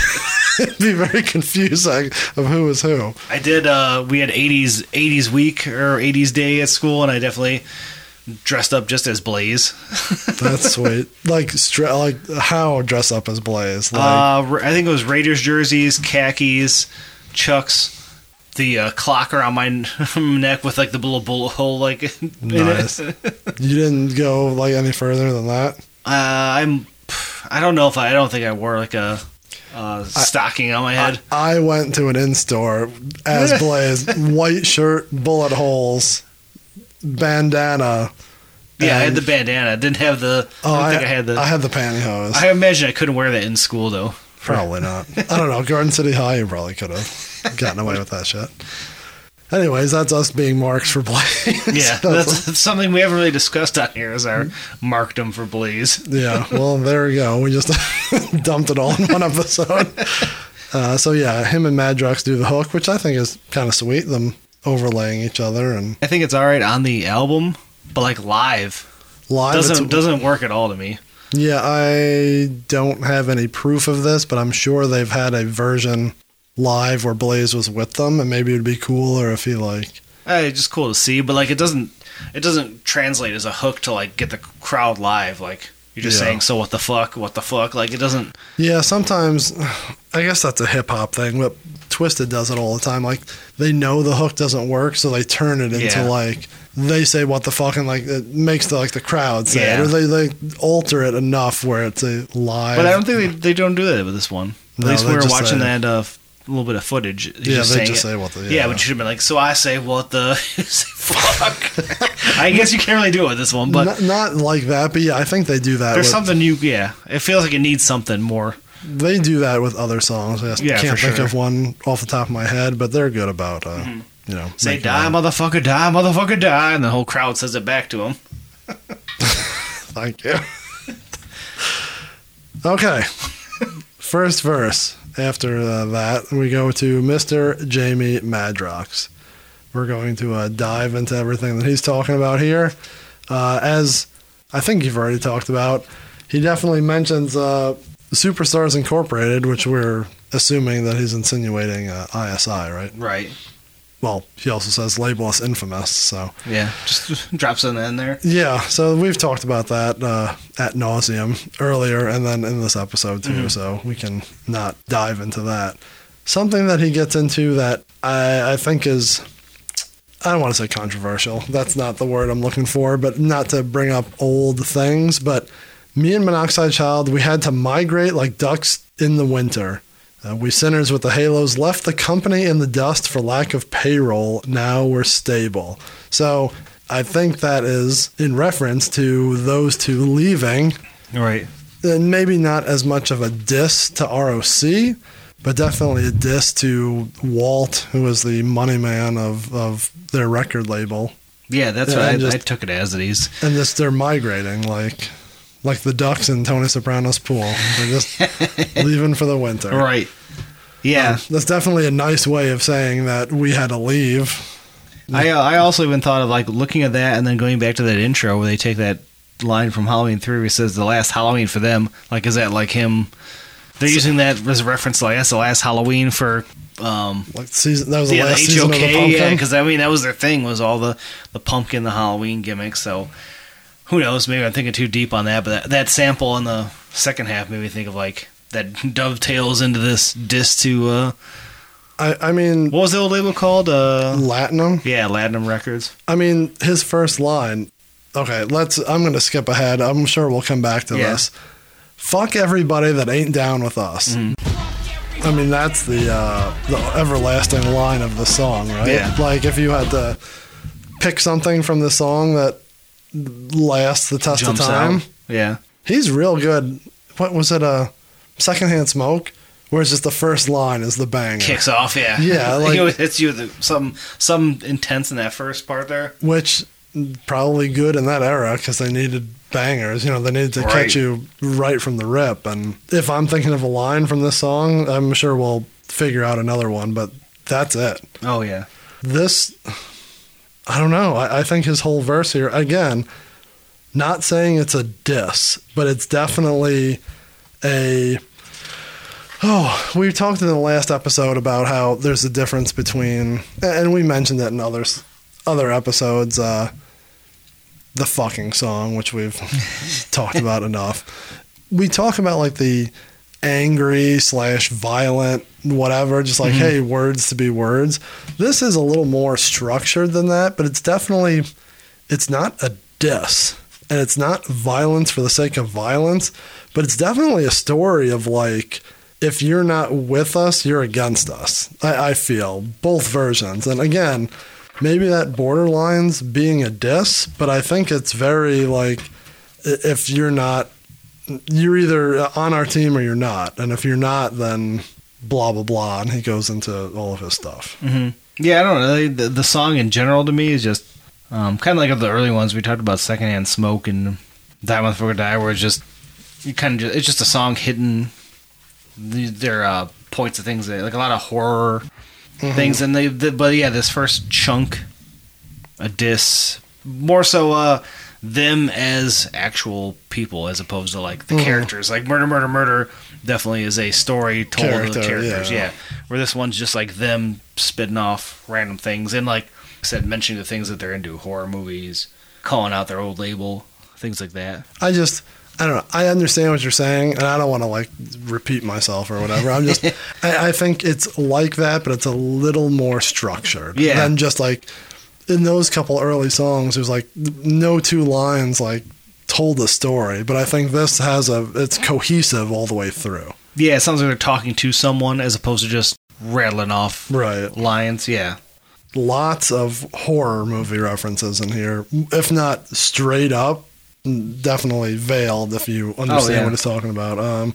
it'd be very confusing of who was who. I did. Uh, we had '80s '80s week or '80s day at school, and I definitely dressed up just as Blaze. That's sweet. Like, stra- like how dress up as Blaze? Like, Uh, I think it was Raiders jerseys, khakis, Chucks, the uh, clock around my neck with like the little bullet hole like Nice. it. you didn't go like any further than that. Uh, I'm. I don't know if I. I don't think I wore like a uh, stocking on my head. I went to an in store as Blaze, white shirt, bullet holes, bandana. yeah, I had the bandana. I didn't have the. Oh, I I, think I had the. I had the pantyhose. I imagine I couldn't wear that in school though. Probably not. I don't know. Garden City High, you probably could have gotten away with that shit. Anyways, that's us being marks for Blaze. Yeah, That's- that's, something we haven't really discussed on here. Is our markdom for Blaze. yeah. Well, there we go. We just dumped it all in one episode. Uh, so yeah, him and Madrox do the hook, which I think is kind of sweet. Them overlaying each other and I think it's all right on the album, but like live live. doesn't doesn't work at all to me. Yeah, I don't have any proof of this, but I'm sure they've had a version live where Blaze was with them, and maybe it'd be cooler if he like. Hey, just cool to see, but like it doesn't it doesn't translate as a hook to like get the crowd live. Like you're just Yeah. saying, so what the fuck, what the fuck. Like it doesn't. Yeah, sometimes I guess that's a hip hop thing, but Twiztid does it all the time. Like they know the hook doesn't work, so they turn it into Yeah. like they say what the fuck, and like it makes the like the crowd say Yeah. it, or they they alter it enough where it's a lie. But I don't think they, they don't do that with this one. At No, least we were watching that uh, f- little bit of footage. He's Yeah, they saying just it. say what the- yeah. yeah. but you should have been like, so I say what the say, fuck. I guess you can't really do it with this one, but not, not like that, but yeah, I think they do that. there's with, something you yeah. It feels like it needs something more. They do that with other songs. I just Yeah, can't think sure. of one off the top of my head, but they're good about uh, you know. Say die, one. motherfucker, die, motherfucker, die, and the whole crowd says it back to him. Thank you. Okay. First verse. After uh, that, we go to Mr. Jamie Madrox. We're going to uh, dive into everything that he's talking about here. Uh, as I think you've already talked about, he definitely mentions uh, Superstars Incorporated, which we're assuming that he's insinuating uh, ISI, right? Right. Well, he also says label us infamous, so. Yeah. Just drops in in there. Yeah, so we've talked about that uh, at nauseum earlier, and then in this episode too. So we can not dive into that. Something that he gets into that I, I think is, I don't want to say controversial. That's not the word I'm looking for, but not to bring up old things. But me and Monoxide Child, we had to migrate like ducks in the winter. Uh, we sinners with the halos left the company in the dust for lack of payroll. Now we're stable. So I think that is in reference to those two leaving, Right. and maybe not as much of a diss to ROC, but definitely a diss to Walt, who was the money man of, of their record label. Yeah, that's Yeah, what I, just- I took it as it is. And this they're migrating like like the ducks in Tony Soprano's pool. They're just leaving for the winter. Right. Yeah. That's definitely a nice way of saying that we had to leave. I uh, I also even thought of like looking at that and then going back to that intro where they take that line from Halloween three where he says the last Halloween for them. Like is that like him? They're using that as a reference. Like that's the last Halloween for um Like season that was the yeah the last season of the HOK. Yeah, pumpkin. because I mean that was their thing was all the the pumpkin the Halloween gimmicks. So who knows? Maybe I'm thinking too deep on that. But that, that sample in the second half made me think of like that dovetails into this diss to uh I, I mean what was the old label called? Uh Latium. yeah, Latium Records. I mean his first line. Okay, let's. I'm going to skip ahead. I'm sure we'll come back to Yeah. this. Fuck everybody that ain't down with us. Mm-hmm. I mean that's the uh, the everlasting line of the song, right? Yeah. Like if you had to pick something from the song that lasts the test Jumps of time, out. Yeah. he's real good. What was it? A secondhand smoke, where it's just the first line is the bang kicks off. Yeah, Yeah, He like- always hits you with some some intense in that first part there. which probably good in that era because they needed bangers. You know, they needed to Right. catch you right from the rip. And if I'm thinking of a line from this song, I'm sure we'll figure out another one. But that's it. Oh yeah, This, I don't know. I, I think his whole verse here again. Not saying it's a diss, but it's definitely a. Oh, we talked in the last episode about how there's a difference between, and we mentioned it in others, other episodes. Uh, the fucking song, which we've talked about enough. We talk about like the angry slash violent whatever, just like mm-hmm. hey, words to be words. This is a little more structured than that, but it's definitely it's not a diss and it's not violence for the sake of violence, but it's definitely a story of like if you're not with us, you're against us. I, I feel both versions, and again, maybe that borderlines being a diss, but I think it's very like if you're not, you're either on our team or you're not, and if you're not, then blah blah blah, and he goes into all of his stuff. yeah. I don't know. The, the song in general to me is just um, kind of like of the early ones we talked about, secondhand smoke and Diamond Motherfucker Die, where it's just you kind of it's just a song hidden. There are uh, points of things that, like a lot of horror things, and they. The, but yeah, this first chunk, a diss, more so uh, them as actual people as opposed to like the mm-hmm. characters. Like murder, murder, murder definitely is a story told of the characters. yeah. Yeah. Where this one's just like them spitting off random things and like I said, mentioning the things that they're into, horror movies, calling out their old label, things like that. I just I don't know. I understand what you're saying, and I don't want to like repeat myself or whatever. I'm just I, I think it's like that, but it's a little more structured Yeah. than just like in those couple early songs. There's like no two lines like told the story, but I think this has a it's cohesive all the way through. Yeah, it sounds like they're talking to someone as opposed to just rattling off Right. lines. Yeah. Lots of horror movie references in here, if not straight up, definitely veiled if you understand yeah. what he's talking about. Um,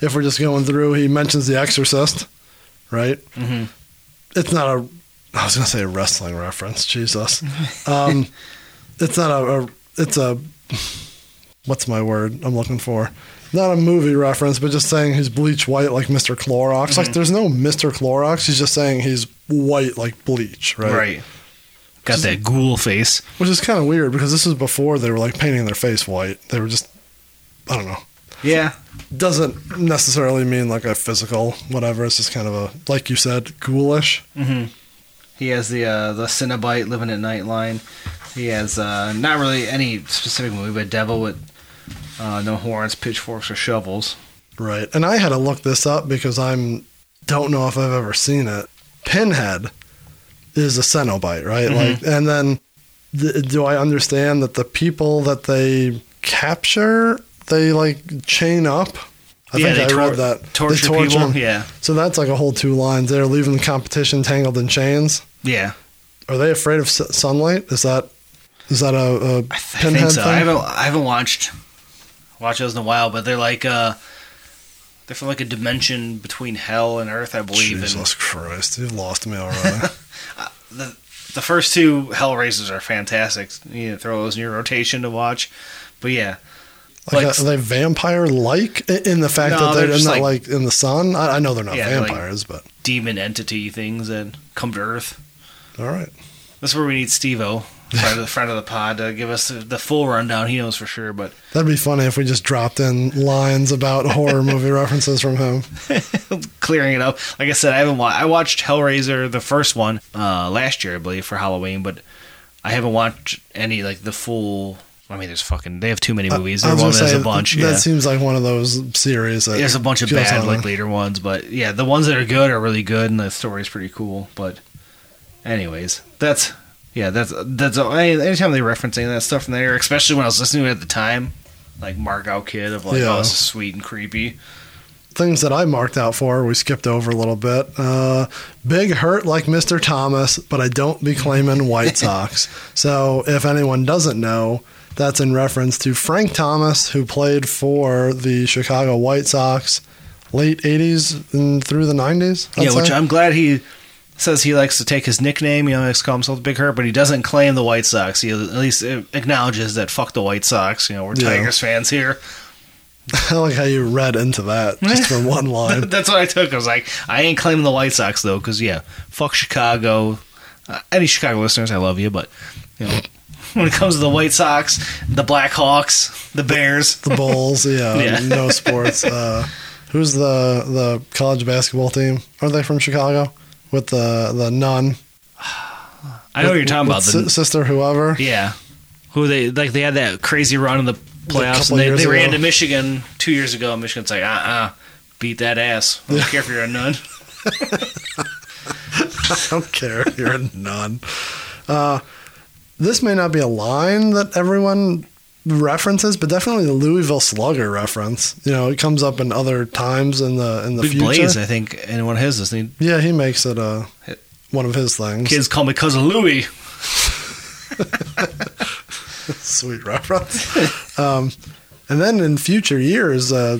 if we're just going through, he mentions The Exorcist, right? Mm-hmm. It's not a, I was going to say a wrestling reference, Jesus. Um, it's not a, a, it's a, what's my word I'm looking for? not a movie reference, but just saying he's bleach white like Mr. Clorox. Mm-hmm. Like there's no Mr. Clorox. He's just saying he's white like bleach, right? Right. Got that ghoul face. Which is kind of weird because this was before they were like painting their face white. They were just, I don't know. Yeah. Doesn't necessarily mean like a physical whatever. It's just kind of a like you said, ghoulish. He has the uh, the Cenobite living at night line. He has uh, not really any specific movie, but devil with uh, no horns, pitchforks, or shovels. Right. And I had to look this up because I'm don't know if I've ever seen it. Pinhead is a Cenobite, right? Like and then th- do I understand that the people that they capture, they like chain up? I yeah, think they I tor- read that. They Torture, torture people. them. Yeah. So that's like a whole two lines They're leaving the competition tangled in chains. Yeah. Are they afraid of sunlight? Is that is that a, a I, th- pinhead think so. thing? I haven't I haven't watched watched those in a while, but they're like uh they're from like a dimension between hell and earth, I believe. Jesus Christ, you've lost me already. The the first two Hellraisers are fantastic. You need to throw those in your rotation to watch. But yeah, Like, Like- are they vampire like in the fact No, that they're, they're not like- like, in the sun? I, I know they're not Yeah, they're like- vampires, but demon entity things that come to Earth. All right. That's where we need Steve-O, friend of the friend of the pod, to give us the, full rundown. He knows for sure, but That'd be funny if we just dropped in lines about horror movie references from him. clearing it up. Like I said, I haven't watched. I watched Hellraiser, the first one, uh, last year, I believe, for Halloween, but I haven't watched any like the full. I mean, there's fucking. They have too many movies. There's one say a bunch. that yeah. seems like one of those series that There's a bunch of bad, like later ones, but yeah, the ones that are good are really good, and the story's pretty cool. But, anyways, that's yeah, that's that's any- anytime they reference any of that stuff in there, especially when I was listening to it at the time, like Mark Out Kid of like, Yeah. oh, this is sweet and creepy. things that I marked out for. We skipped over a little bit. Uh, big hurt like Mr. Thomas, but I don't be claiming White Sox. so if anyone doesn't know, that's in reference to Frank Thomas, who played for the Chicago White Sox late 80s and through the 90s. I'd yeah, which. I'm glad he says he likes to take his nickname. You know, he likes to call himself Big Hurt, but he doesn't claim the White Sox. He at least acknowledges that fuck the White Sox. You know, we're Yeah. Tigers fans here. I like how you read into that just from one line. That's what I took. I was like, I ain't claiming the White Sox though, because yeah, fuck Chicago. Uh, any Chicago listeners, I love you, but you know, when it comes to the White Sox, the Blackhawks, the Bears, the Bulls, yeah, Yeah. no sports. Uh, who's the the college basketball team? Are they from Chicago? With the the nun, I know what you're talking about. The, sister, whoever. yeah, who they like? They had that crazy run in the playoffs, and they, they ran ago. to Michigan two years ago. And Michigan's like, uh, uh beat that ass. I don't care if you're a nun. I don't care. If you're a nun. Uh, this may not be a line that everyone references, but definitely the Louisville Slugger reference. You know, it comes up in other times in the in the Big future. Blaze, I think, and one of his is the Yeah, he makes it uh, one of his things. kids call me cousin Louie. Sweet reference. um, and then in future years, uh,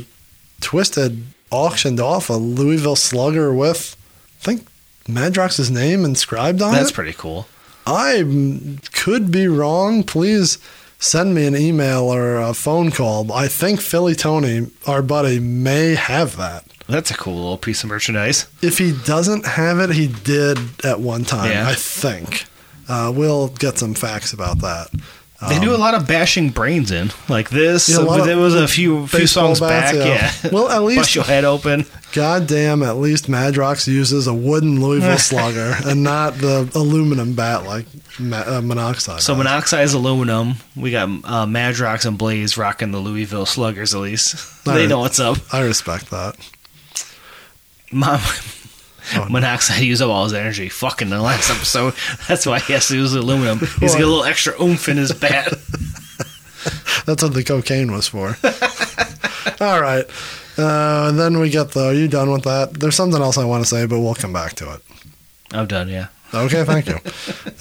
Twiztid auctioned off a Louisville Slugger with, I think, Madrox's name inscribed on That's it. That's pretty cool. I could be wrong. Please send me an email or a phone call. I think Philly Tony, our buddy, may have that. That's a cool little piece of merchandise. If he doesn't have it, he did at one time, Yeah. I think. Uh, we'll get some facts about that. They do a lot of bashing brains in like this. Um, Yeah, lot there was a few few songs bats, back. yeah. Yeah. Well, at least- bust your head open. Goddamn, at least Madrox uses a wooden Louisville slugger and not the aluminum bat like ma- uh, monoxide. So does. monoxide is aluminum. We got uh, Madrox and Blaze rocking the Louisville Sluggers. At least they know what's up. I respect that. Mom, Oh, monoxide used up all his energy. Fucking the last episode. That's why he has to use aluminum. He's got a little extra oomph in his bat. That's what the cocaine was for. All right. Uh, and then we get the. Are you done with that? There's something else I want to say, but we'll come back to it. I'm done. Yeah. Okay, thank you.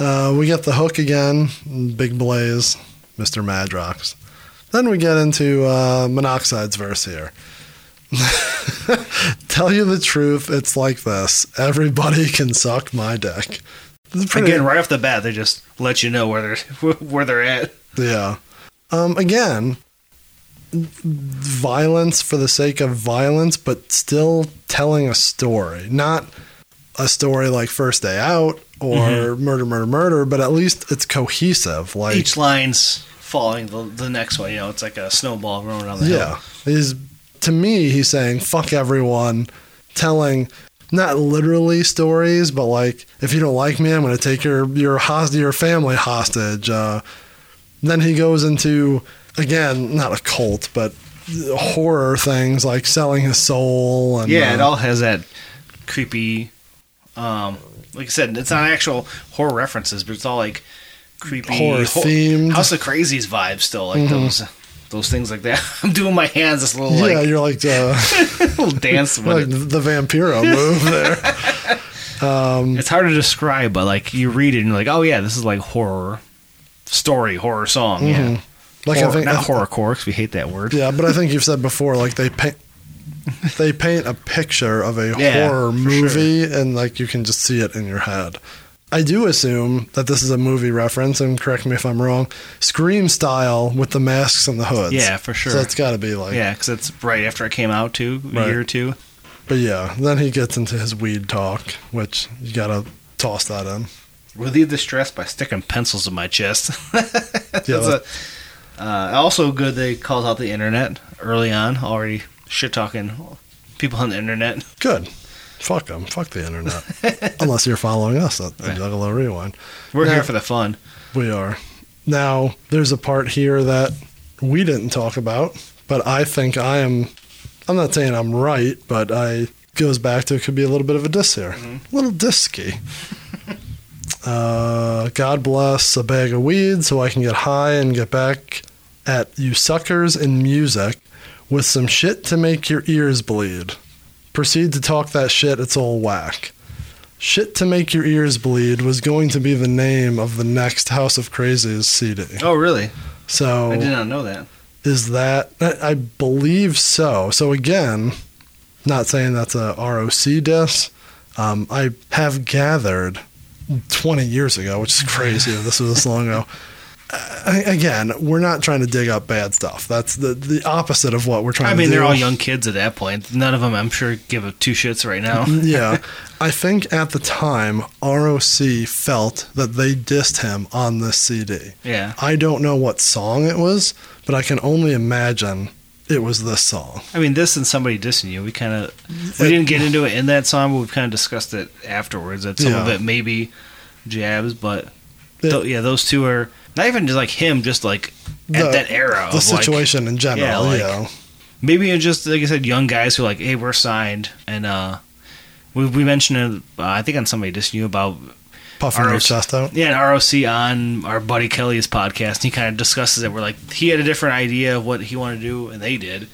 uh, we get the hook again, Big Blaze, Mr. Madrox. Then we get into uh, Monoxide's verse here. Tell you the truth, it's like this. Everybody can suck my dick. Pretty- Again, right off the bat, they just let you know where they're where they're at. Yeah. Um, again, violence for the sake of violence, but still telling a story. Not a story like First Day Out or Murder, Murder, Murder, but at least it's cohesive. Like Each line's following the, the next one. You know, it's like a snowball rolling down the hill. Yeah. To me he's saying fuck everyone, telling not literally stories, but like if you don't like me, I'm going to take your your host your family hostage. Uh, then he goes into again not a cult, but horror things like selling his soul and Yeah, it uh, all has that creepy. Um, like I said, it's not actual horror references, but it's all like creepy Horror ho- themed. House of Krazees vibes still, like those those things like that. I'm doing my hands this little yeah, like you're like uh, little dance with like it. the Vampiro move there. It's hard to describe, but like you read it and you're like, oh yeah, this is like horror story, horror song. Yeah, Like Horror- I think not horrorcore because we hate that word. Yeah, but I think you've said before, like they paint they paint a picture of a Yeah, horror movie, and like you can just see it in your head. I do assume that this is a movie reference, and correct me if I'm wrong. Scream style with the masks and the hoods. Yeah, for sure. So it's got to be like. Yeah, because it's right after it came out too, a Right. year or two. But yeah, then he gets into his weed talk, which you got to toss that in. Relieve the stress by sticking pencils in my chest. Yeah, a, uh, also good they called out the internet early on, already shit talking people on the internet. Good. Fuck them. Fuck the internet. Unless you're following us at Right. Juggalo Rewind. We're Yeah. here for the fun. We are. Now, there's a part here that we didn't talk about, but I think I am. I'm not saying I'm right, but I goes back to it could be a little bit of a diss here. A little disky. uh, God bless a bag of weed so I can get high and get back at you suckers in music with some shit to make your ears bleed. Proceed to talk that shit, it's all whack. Shit to Make Your Ears Bleed was going to be the name of the next House of Krazees CD. Oh, really? So I did not know that. is that I believe so. So again, not saying that's a ROC diss. Um, I have gathered 20 years ago, which is crazy. this was this long ago. Again, we're not trying to dig up bad stuff. That's the the opposite of what we're trying. I mean, they're all young kids at that point. None of them, I'm sure, give a two shits right now. yeah. I think at the time, ROC felt that they dissed him on this CD. Yeah. I don't know what song it was, but I can only imagine it was this song. I mean, this and somebody dissing you, we kind of we didn't get into it in that song, but we've kind of discussed it afterwards. That some of Yeah. it maybe jabs, but It- tho- yeah, those two are not even just like him, just like at The- that era The of like, situation in general, yeah, like- yeah. maybe it's just like I said, young guys who are like, hey, we're signed, and uh, we we mentioned it, uh, I think on somebody just you about Puffing your ROC chest out. Yeah, an ROC on our buddy Kelly's podcast, and he kind of discusses it. We're like he had a different idea of what he wanted to do, and they did.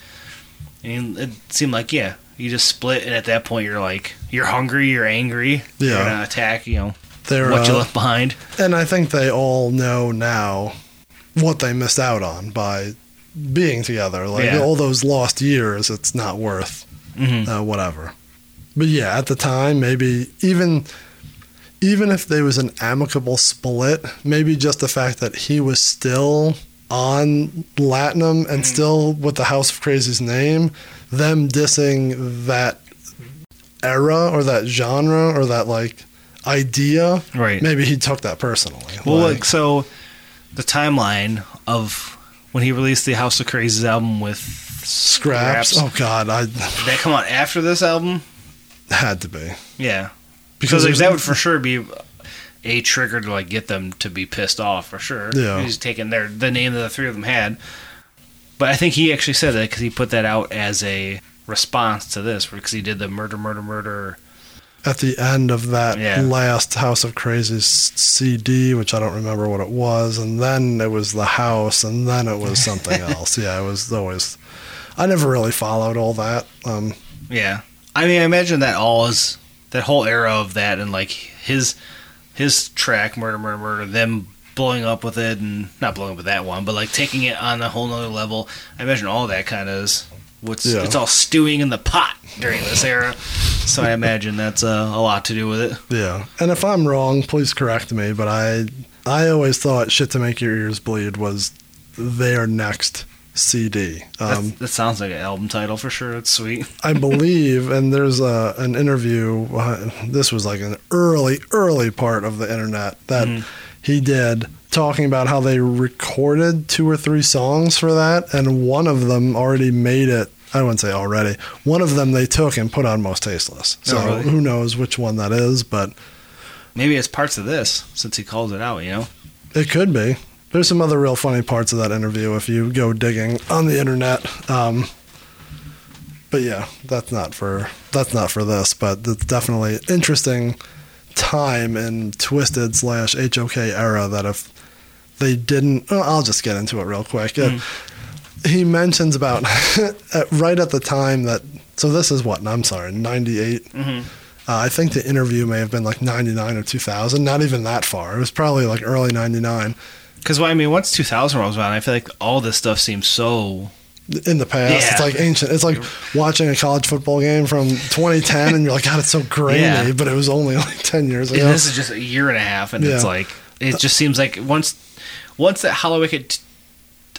And it seemed like yeah, you just split, and at that point you're like you're hungry, you're angry, you're Yeah. gonna attack. You know They're, what you uh, left behind. And I think they all know now what they missed out on by being together. Like Yeah. all those lost years, it's not worth hmm uh, whatever. But yeah, at the time, maybe even even if there was an amicable split, maybe just the fact that he was still on Latium and still with the House of Krazee's name, them dissing that era or that genre or that like idea, Right. maybe he took that personally. Well, Like, like so, the timeline of when he released the House of Krazees album with scraps. Scraps. Oh God, I Did that come out after this album? had to be Yeah, because like, that would for sure be a trigger to like get them to be pissed off for sure. Yeah. he's taking their the name that the three of them had. But I think he actually said that because he put that out as a response to this, because he did the murder, murder, murder. At the end of that Yeah. last House of Crazy CD, which I don't remember what it was, and then it was the house, and then it was something else. Yeah, it was always. I never really followed all that. Um, Yeah, I mean, I imagine that all is that whole era of that, and like his his track, murder, murder, murder, them blowing up with it, and not blowing up with that one, but like taking it on a whole nother level. I imagine all that kind of is what's Yeah. it's all stewing in the pot during this era. So I imagine that's uh, a lot to do with it. yeah, and if I'm wrong, please correct me. But I, I always thought "Shit to Make Your Ears Bleed" was their next CD. Um, that sounds like an album title for sure. It's sweet. I believe, and there's a, an interview. Uh, this was like an early, early part of the internet that he did talking about how they recorded two or three songs for that, and one of them already made it. I wouldn't say already. One of them they took and put on Mostasteless. So Oh, really? who knows which one that is, but Maybe it's parts of this since he calls it out. You know. It could be. There's some other real funny parts of that interview if you go digging on the internet. Um, but yeah, that's not for that's not for this. But it's definitely interesting time in Twiztid slash HOK era that if they didn't, oh, I'll just get into it real quick. Uh, he mentions about right at the time that so this is what I'm sorry 98. Uh, I think the interview may have been like 99 or 2000, not even that far. It was probably like early 99 Because well, I mean, once 2000 rolls around, I feel like all this stuff seems so. in the past. yeah. It's like ancient. It's like watching a college football game from 2010 and you're like, God, it's so grainy, Yeah. but it was only like 10 years And ago. this is just a year and a half, and it's like it just seems like once once that Hallowicked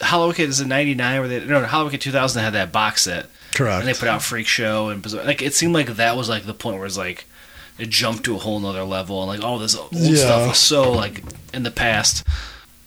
Hollow is in '99, where they no Hallowicked 2000 had that box set, Correct. and they put out Freak Show and Bizarre- like it seemed like that was like the point where it's like it jumped to a whole nother level, and like all this old Yeah. stuff was so like in the past.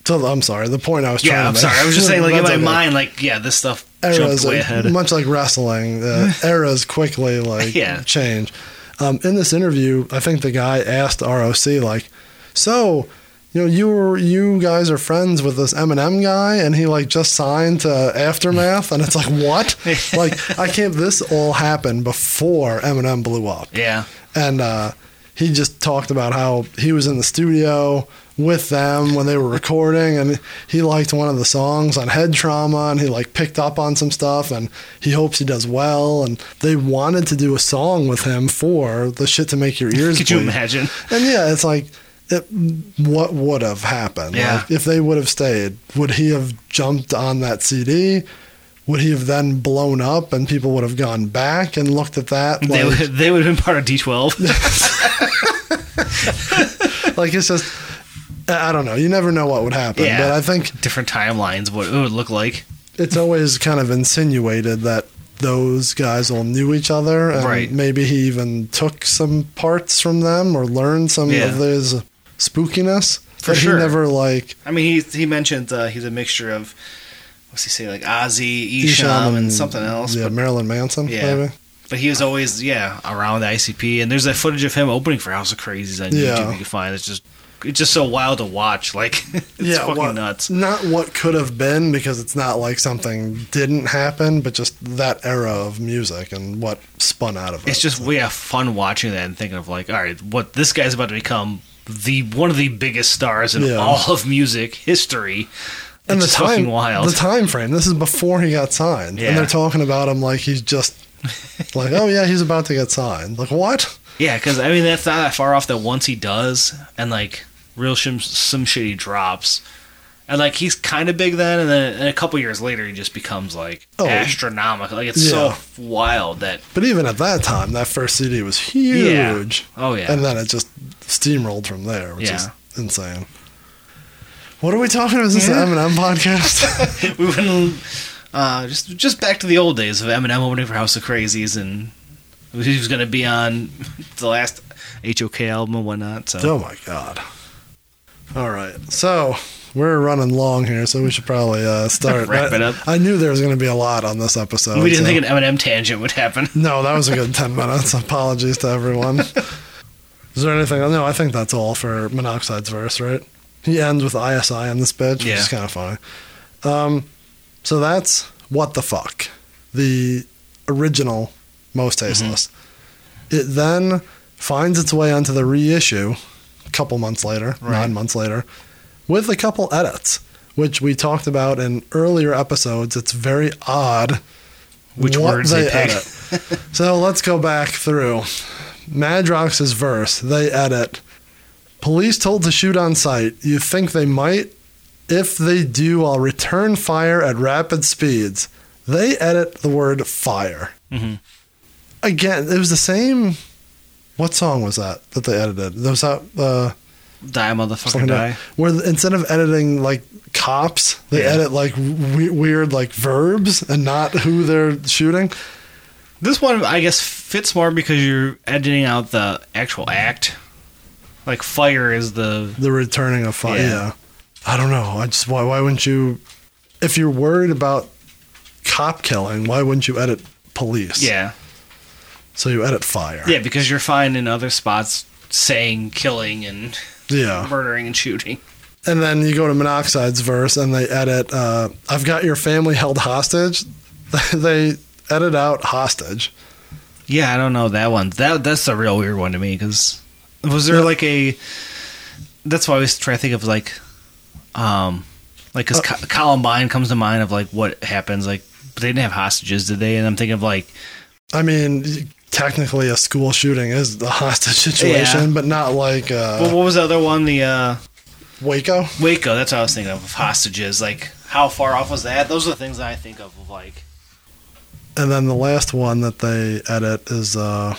so I'm sorry. The point I was trying Yeah, to I'm make. sorry. I was just saying, like in my okay. mind, like yeah, this stuff eras, jumped way ahead. much like wrestling, uh, eras quickly like Yeah. change. Um, in this interview, I think the guy asked ROC like, "So, you know, you were you guys are friends with this Eminem guy, and he like just signed to Aftermath, and it's like what? like I can't. This all happened before Eminem blew up, Yeah, and uh, he just talked about how he was in the studio with them when they were recording and he liked one of the songs on head trauma and he like picked up on some stuff and he hopes he does well and they wanted to do a song with him for the shit to make your ears could you imagine? and yeah it's like it, what would have happened Yeah. like, if they would have stayed would he have jumped on that cd would he have then blown up and people would have gone back and looked at that They would, they would have been part of D12. like it's just I don't know. You never know what would happen, Yeah. but I think Different timelines, what it would look like. it's always kind of insinuated that those guys all knew each other, and Right. maybe he even took some parts from them or learned some Yeah. of his spookiness. For sure. he never like I mean, he he mentioned uh, he's a mixture of what's he say like Ozzy, Isham, Esham and, something else. Yeah, but, Marilyn Manson, Yeah. maybe. but he was always yeah around the ICP, and there's that footage of him opening for House of Krazees on Yeah. YouTube. You can find it's just it's just so wild to watch. Like it's yeah, fucking what, nuts. Not what could have been because it's not like something didn't happen, but just that era of music and what spun out of it. It's just we have fun watching that and thinking of like, all right, what this guy's about to become the one of the biggest stars in Yeah. all of music history. and It's the time, wild. the time frame. This is before he got signed, Yeah. and they're talking about him like he's just like, oh yeah, he's about to get signed. Like what? Yeah, because I mean that's not that far off. That once he does, and like real shim, some shit he drops, and like he's kind of big then, and then and a couple years later he just becomes like Oh. astronomical. Like it's Yeah. so wild that But even at that time, that first CD was huge, oh yeah, and then it just steamrolled from there, which is Yeah. insane. What are we talking about? Is this an Eminem podcast? we went uh, just just back to the old days of Eminem opening for House of Krazees, and he was going to be on the last HOK album and whatnot. So oh my god! All right, so we're running long here, so we should probably uh, start. Wrap I, it up. I knew there was going to be a lot on this episode. we didn't so- think an Eminem tangent would happen. No, that was a good 10 minutes. Apologies to everyone. Is there anything? No, I think that's all for Monoxide's verse, right? He ends with ISI on this bitch, which is kind of funny. Um, so that's What the Fuck, the original Mostasteless. It then finds its way onto the reissue a couple months later, Right. nine months later, with a couple edits, which we talked about in earlier episodes. It's very odd Which what words they, pick. edit. so let's go back through. Madrox's verse, they edit. Police told to shoot on sight. You think they might? If they do, I'll return fire at rapid speeds. They edit the word fire. Mhm. Again, it was the same. What song was that that they edited? Was that uh, Die, motherfucker, die. like- Where the- instead of editing like cops, they Yeah. edit like we- weird like verbs and not who they're shooting. This one, I guess, fits more because you're editing out the actual act. Like fire is the The returning of fire. Yeah. Yeah. I don't know. I just why why wouldn't you? If you're worried about cop killing, why wouldn't you edit police? yeah So you edit fire. yeah because you're fine in other spots saying killing and Yeah. murdering and shooting. And then you go to Monoxide's verse and they edit, uh, I've got your family held hostage. they edit out hostage. Yeah, I don't know that one. That that's a real weird one to me because was there Yeah. like a? That's why I always try to think of like, um, like because Uh, Columbine comes to mind of like what happens like they didn't have hostages, did they? And I'm thinking of like I mean, technically a school shooting is a hostage situation, Yeah. but not like uh, well, what was the other one? The uh, Waco. Waco. That's what I was thinking of. of hostages. Like how far off was that? Those are the things that I think of. of like And then the last one that they edit is, uh,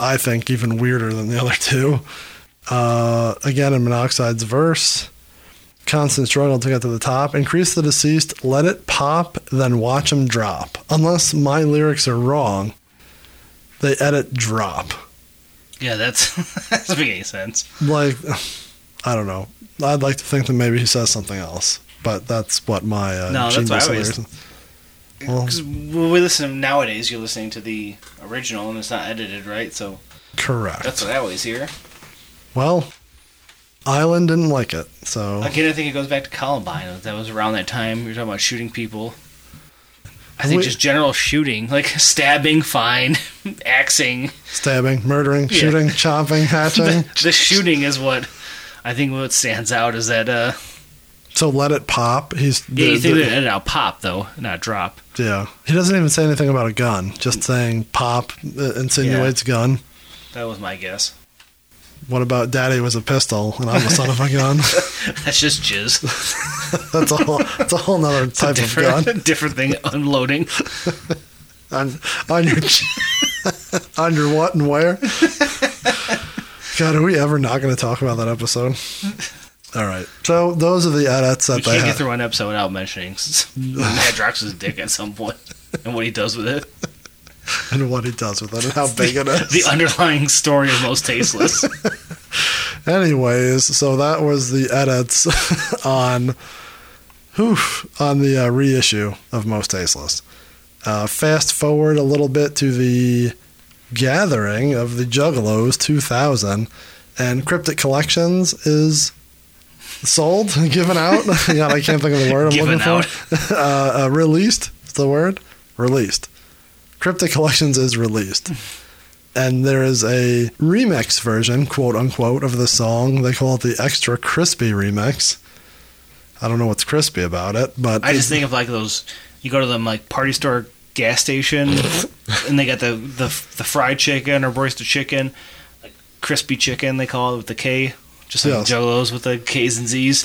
I think, even weirder than the other two. Uh, again, in Monoxide's verse, constant struggle to get to the top. Increase the deceased, let it pop, then watch him drop. Unless my lyrics are wrong, they edit drop. yeah, that's that doesn't make any sense. Like, I don't know. I'd like to think that maybe he says something else, but that's what my uh, No, that's what I always- lyrics- Well, Because we listen nowadays, you're listening to the original and it's not edited, right? So correct. that's what I always hear. Well, Island didn't like it, so Again, I think it goes back to Columbine. That was around that time. You're talking about shooting people. I think just general shooting, like stabbing, fine, axing. stabbing, murdering, Yeah. shooting, chopping, hatching. The, the shooting is what I think what stands out is that. uh so let it pop. He's Yeah, you think the- out pop though, not drop. yeah. He doesn't even say anything about a gun. Just saying pop uh, insinuates gun. That was my guess. What about Daddy was a pistol and I'm the son of a gun? That's just jizz. that's a whole. That's a whole nother type of gun. different, different thing. Unloading. on on your on your what and where? God, are we ever not going to talk about that episode? All right. So those are the edits that We they can't get have. through one episode without mentioning Madrox's dick at some point and what he does with it. And what he does with it and how big it is. The underlying story of Mostasteless. Anyways, so that was the edits on whew, on the uh, reissue of Mostasteless. Uh, fast forward a little bit to the gathering of the Juggalos 2000, and Cryptic Collections is sold, given out. God, I can't think of the word I'm Given looking for. uh, uh, released. Is the word released? Cryptic Collections is released and there is a remix version, quote unquote, of the song. They call it the Extra Crispy remix. I don't know what's crispy about it, but I just think of like those. You go to them like party store gas station, and they got the, the the fried chicken or roasted chicken, like crispy chicken they call it with the K, just like Yes. Jollos with the K's and Z's.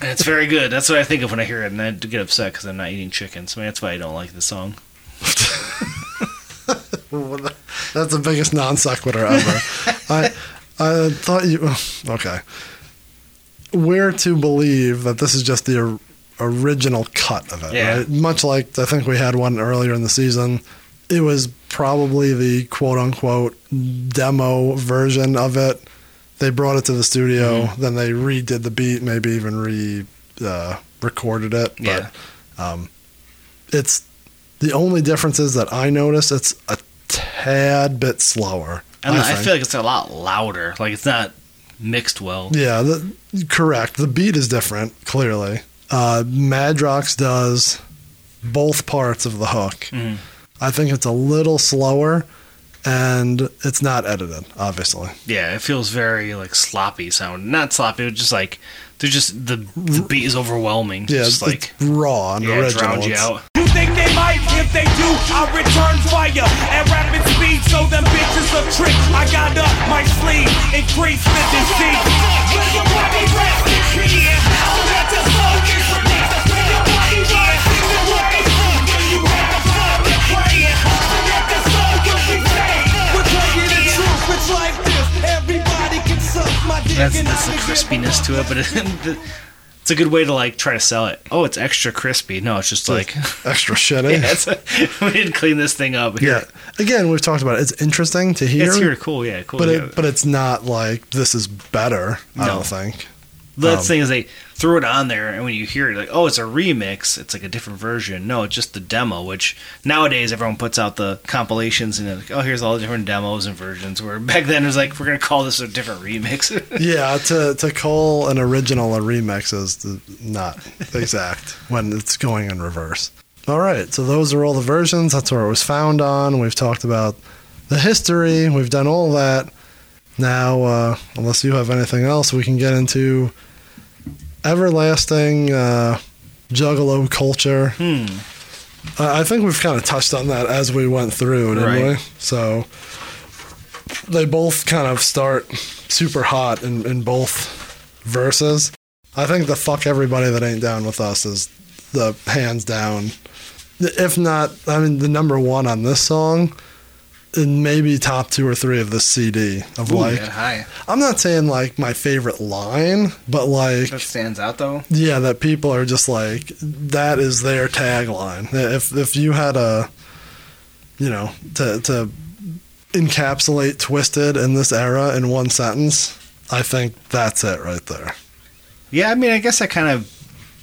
And it's very good. That's what I think of when I hear it, and I get upset because I'm not eating chicken. So that's why I don't like the song. that's the biggest non sequitur ever. I I thought you okay. We're to believe that this is just the original cut of it, Yeah. right? Much like I think we had one earlier in the season. It was probably the quote unquote demo version of it. They brought it to the studio, Mm-hmm. then they redid the beat, maybe even re uh, recorded it. But Yeah. um, it's the only difference is that I notice it's a tad bit slower. And I, think. feel like it's a lot louder. Like it's not mixed well. Yeah, the, correct. The beat is different, clearly. Uh, Madrox does both parts of the hook. Mhm. I think it's a little slower, and it's not edited, obviously. Yeah, it feels very like sloppy sound. Not sloppy, but just like there's just the, the beat is overwhelming. Yeah, just it's like raw and yeah, it original. drowns you It's- out. You think they might? If they do, I return fire at rapid speed. So them bitches a trick. I got up my sleeve, increase the disease. That's, that's the crispiness to it, but it, it's a good way to like try to sell it. Oh, it's extra crispy. No, it's just like Extra shitty. yeah, it's we didn't clean this thing up. Here. Yeah. Again, we've talked about it. It's interesting to hear. it's here. Cool. Yeah, cool. But it, but it's not like this is better. I No. don't think. The Um, thing is, they threw it on there, and when you hear it, like, oh, it's a remix. It's like a different version. No, it's just the demo. Which nowadays everyone puts out the compilations and like, oh, here's all the different demos and versions. Where back then it was like, we're gonna call this a different remix. Yeah, to to call an original a remix is the, not exact when it's going in reverse. All right, so those are all the versions. That's where it was found on. We've talked about the history. We've done all that. Now, uh, unless you have anything else, we can get into everlasting uh, juggalo culture. hmm. Uh, I think we've kind of touched on that as we went through, didn't we? So they both kind of start super hot in, in both verses. I think the fuck everybody that ain't down with us is the hands down. If not, I mean, the number one on this song, maybe top two or three of the CD of Ooh, like, high. I'm not saying like my favorite line, but like, That stands out though. yeah, that people are just like that is their tagline. If if you had a, you know, to to encapsulate Twiztid in this era in one sentence, I think that's it right there. Yeah, I mean, I guess that kind of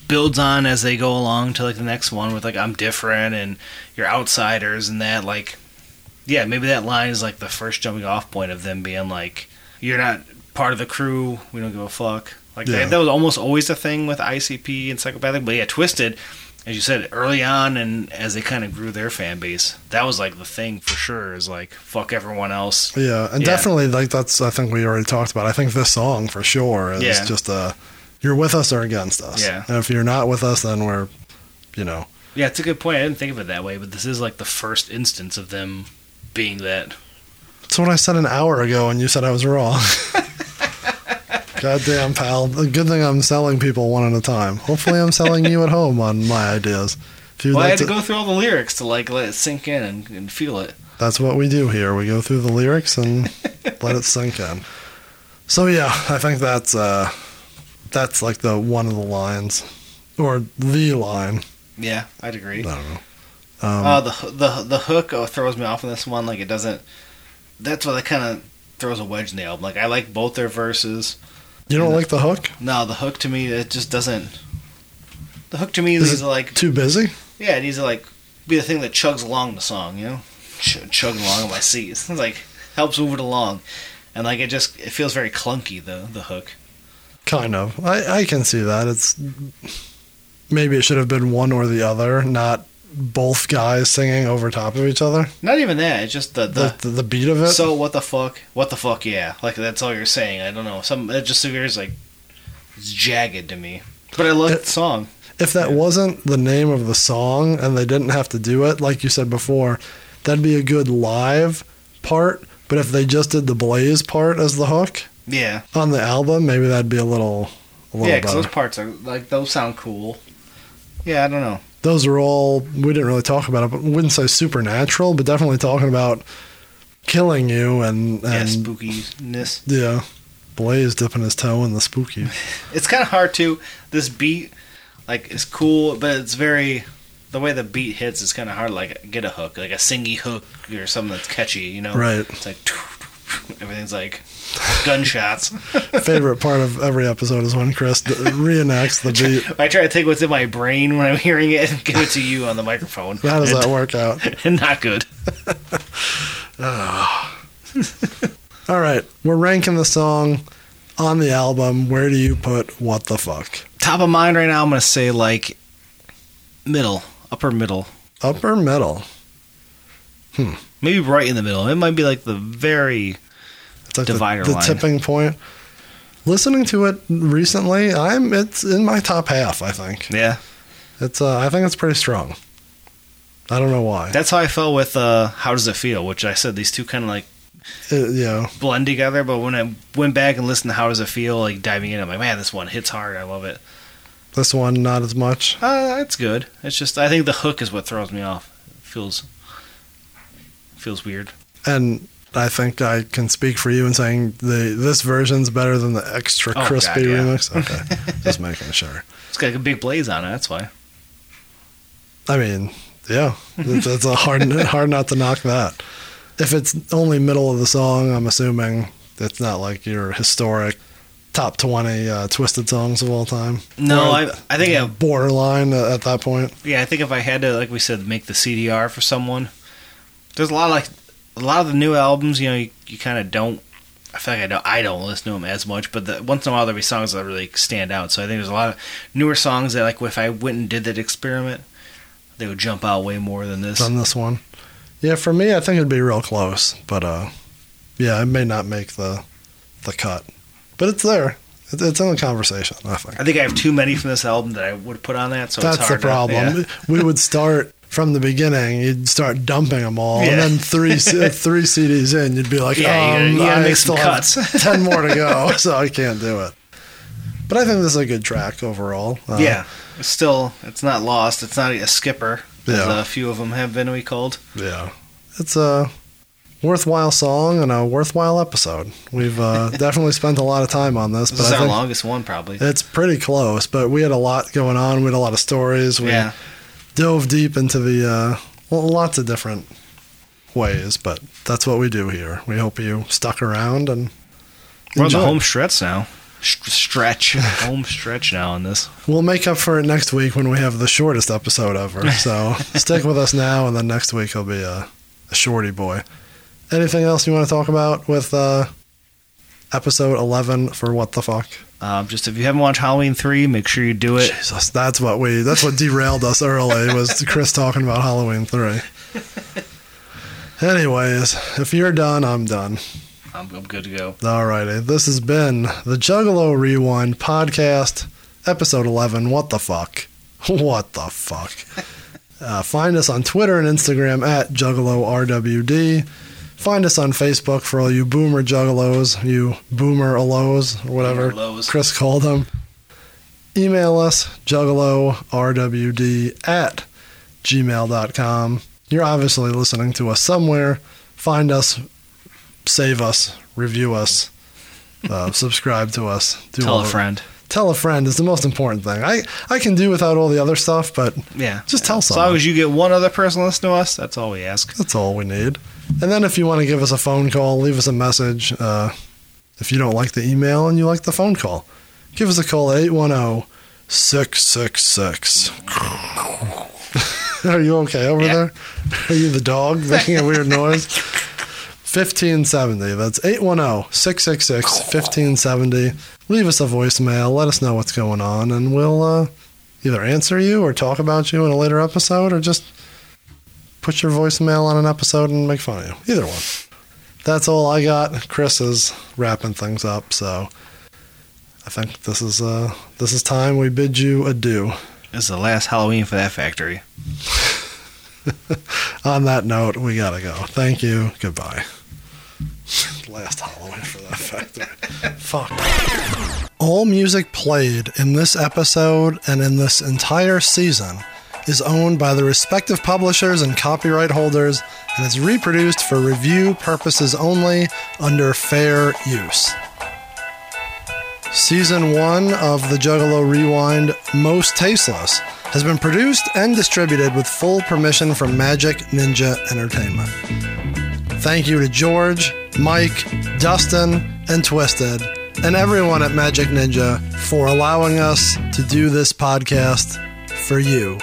builds on as they go along to like the next one with like I'm different and you're outsiders and that like yeah, maybe that line is like the first jumping off point of them being like you're not part of the crew, we don't give a fuck. Like Yeah. that, that was almost always a thing with ICP and Psychopathic, but yeah, Twiztid as you said early on and as they kind of grew their fan base, that was like the thing for sure is like fuck everyone else. Yeah, and Yeah. definitely like that's I think we already talked about. I think this song for sure is Yeah. just a you're with us or against us. Yeah. And if you're not with us then we're you know, Yeah, it's a good point. I didn't think of it that way, but this is like the first instance of them being that That's what I said an hour ago, and you said I was wrong. Goddamn, pal. The good thing I'm selling people one at a time. Hopefully, I'm selling you at home on my ideas. If Well, I like had to to- go through all the lyrics to like let it sink in and, and feel it. that's what we do here. We go through the lyrics and let it sink in. So yeah, I think that's uh, that's like the one of the lines, or the line. Yeah, I'd agree. I don't know. Um, uh, the the the hook oh, throws me off in this one. Like it doesn't. That's what that kind of throws a wedge in the album. Like I like both their verses. you don't like the hook? No, the hook to me it just doesn't. The hook to me Is to like Too busy? yeah, it needs to like be the thing that chugs along the song. You know, Ch- chug along in my seat. It's like helps move it along, and like it just it feels very clunky. The the hook. Kind of. I, I can see that. It's maybe it should have been one or the other, not both guys singing over top of each other. Not even that. It's just the The the. the, beat of it. So what the fuck? What the fuck? Yeah, like that's all you're saying. I don't know. Some it just appears like it's jagged to me. But I love It- the song. if that wasn't the name of the song and they didn't have to do it, like you said before, that'd be a good live part. But if they just did the Blaze part as the hook Yeah, on the album, maybe that'd be a little a little yeah. Because those parts are like those sound cool. Yeah, I don't know. Those are all we didn't really talk about it, but wouldn't say supernatural, but definitely talking about killing you and Yeah, and spookiness. yeah, Blaze dipping his toe in the spooky. It's kind of hard to. This beat, like, is cool, but it's very. The way the beat hits is kind of hard. to, Like, get a hook, like a singy hook or something that's catchy. You know, Right. It's like everything's like gunshots. Favorite part of every episode is when Chris reenacts the beat. I try to take what's in my brain when I'm hearing it and give it to you on the microphone. How does that work out? Not good. All right, we're ranking the song on the album. Where do you put "What the Fuck"? Top of mind right now, I'm gonna say like middle, upper middle, Upper middle. Hmm. Maybe right in the middle. It might be like the very It's like Divider the, the tipping point. Listening to it recently, I'm it's in my top half. I think yeah. it's. Uh, I think it's pretty strong. I don't know why. That's how I felt with uh, "How Does It Feel," which I said these two kind of like It- you know, blend together. But when I went back and listened to "How Does It Feel," like diving in, I'm like, man, this one hits hard. I love it. this one not as much. Uh, it's good. It's just I think the hook is what throws me off. It feels feels weird. And I think I can speak for you in saying the this version's better than the extra Oh, God, crispy yeah. remix. Okay, just making sure. It's got like a big blaze on it. That's why. I mean, yeah, it's, it's a hard hard not to knock that. If it's only middle of the song, I'm assuming it's not like your historic top 20 uh, Twiztid songs of all time. No, Or I I think I, borderline at at that point. yeah, I think if I had to, like we said, make the CDR for someone, there's a lot of like a lot of the new albums. You know, you, you kind of don't. I feel like I don't. I don't listen to them as much, but the, once in a while there'll be songs that really stand out. So I think there's a lot of newer songs that, like, if I went and did that experiment, they would jump out way more than this. on this one. Yeah, for me, I think it'd be real close, but uh, yeah, it may not make the the cut, but it's there. It's in the conversation. I think I think I have too many from this album that I would put on that. So that's it's the hard to- problem. yeah. We would start from the beginning. You'd start dumping them all, Yeah. and then three three CDs in, you'd be like, Yeah, you gotta- um, you gotta I still have ten more to go, so I can't do it. But I think this is a good track overall. Uh, yeah, it's still it's not lost. It's not a skipper. As Yeah. a few of them have been we called. Yeah. It's a worthwhile song and a worthwhile episode. We've uh, definitely spent a lot of time on this, This but is I our longest one probably. it's pretty close. But we had a lot going on. We had a lot of stories. We yeah, dove deep into the uh, well, lots of different ways, but that's what we do here. We hope you stuck around and we're on the home stretch now. St- stretch, home stretch now on this. We'll make up for it next week when we have the shortest episode ever. So stick with us now, and then next week he'll be a, a shorty boy. Anything else you want to talk about with uh, episode 11 for What the Fuck? Um, just if you haven't watched Halloween three, make sure you do it. Jesus, that's what we, that's what derailed us early was Chris talking about Halloween 3. Anyways, if you're done, I'm done. I'm, I'm good to go. Alrighty, this has been the Juggalo Rewind podcast, episode 11. What the fuck? What the fuck? Uh, find us on Twitter and Instagram at JuggaloRWD. Find us on Facebook for all you boomer juggalos, you boomer alos, or whatever Boomer lows. Chris called them. Email us, juggalorwd at gmail.com. You're obviously listening to us somewhere. Find us, save us, review us, uh, subscribe to us. Do Tell a friend. Tell a friend is the most important thing. I, I can do without all the other stuff, but Yeah, Just tell someone. As long as you get one other person listening to us, that's all we ask. That's all we need. And then if you want to give us a phone call, leave us a message. Uh, if you don't like the email and you like the phone call, give us a call at 810 666. Are you okay over Yeah. there? Are you the dog making a weird noise? 1570. That's 810 666 1570. Leave us a voicemail. Let us know what's going on, and we'll uh, either answer you or talk about you in a later episode or just put your voicemail on an episode and make fun of you. Either one. That's all I got. Chris is wrapping things up, so I think this is uh this is time we bid you adieu. This is the last Halloween for that factory. On that note, we gotta go. Thank you. Goodbye. Last Halloween for that factory. Fuck. All music played in this episode and in this entire season is owned by the respective publishers and copyright holders and is reproduced for review purposes only under fair use. Season 1 of the Juggalo Rewind Mostasteless has been produced and distributed with full permission from Magic Ninja Entertainment. Thank you to George, Mike, Dustin, and Twiztid, and everyone at Magic Ninja for allowing us to do this podcast for you.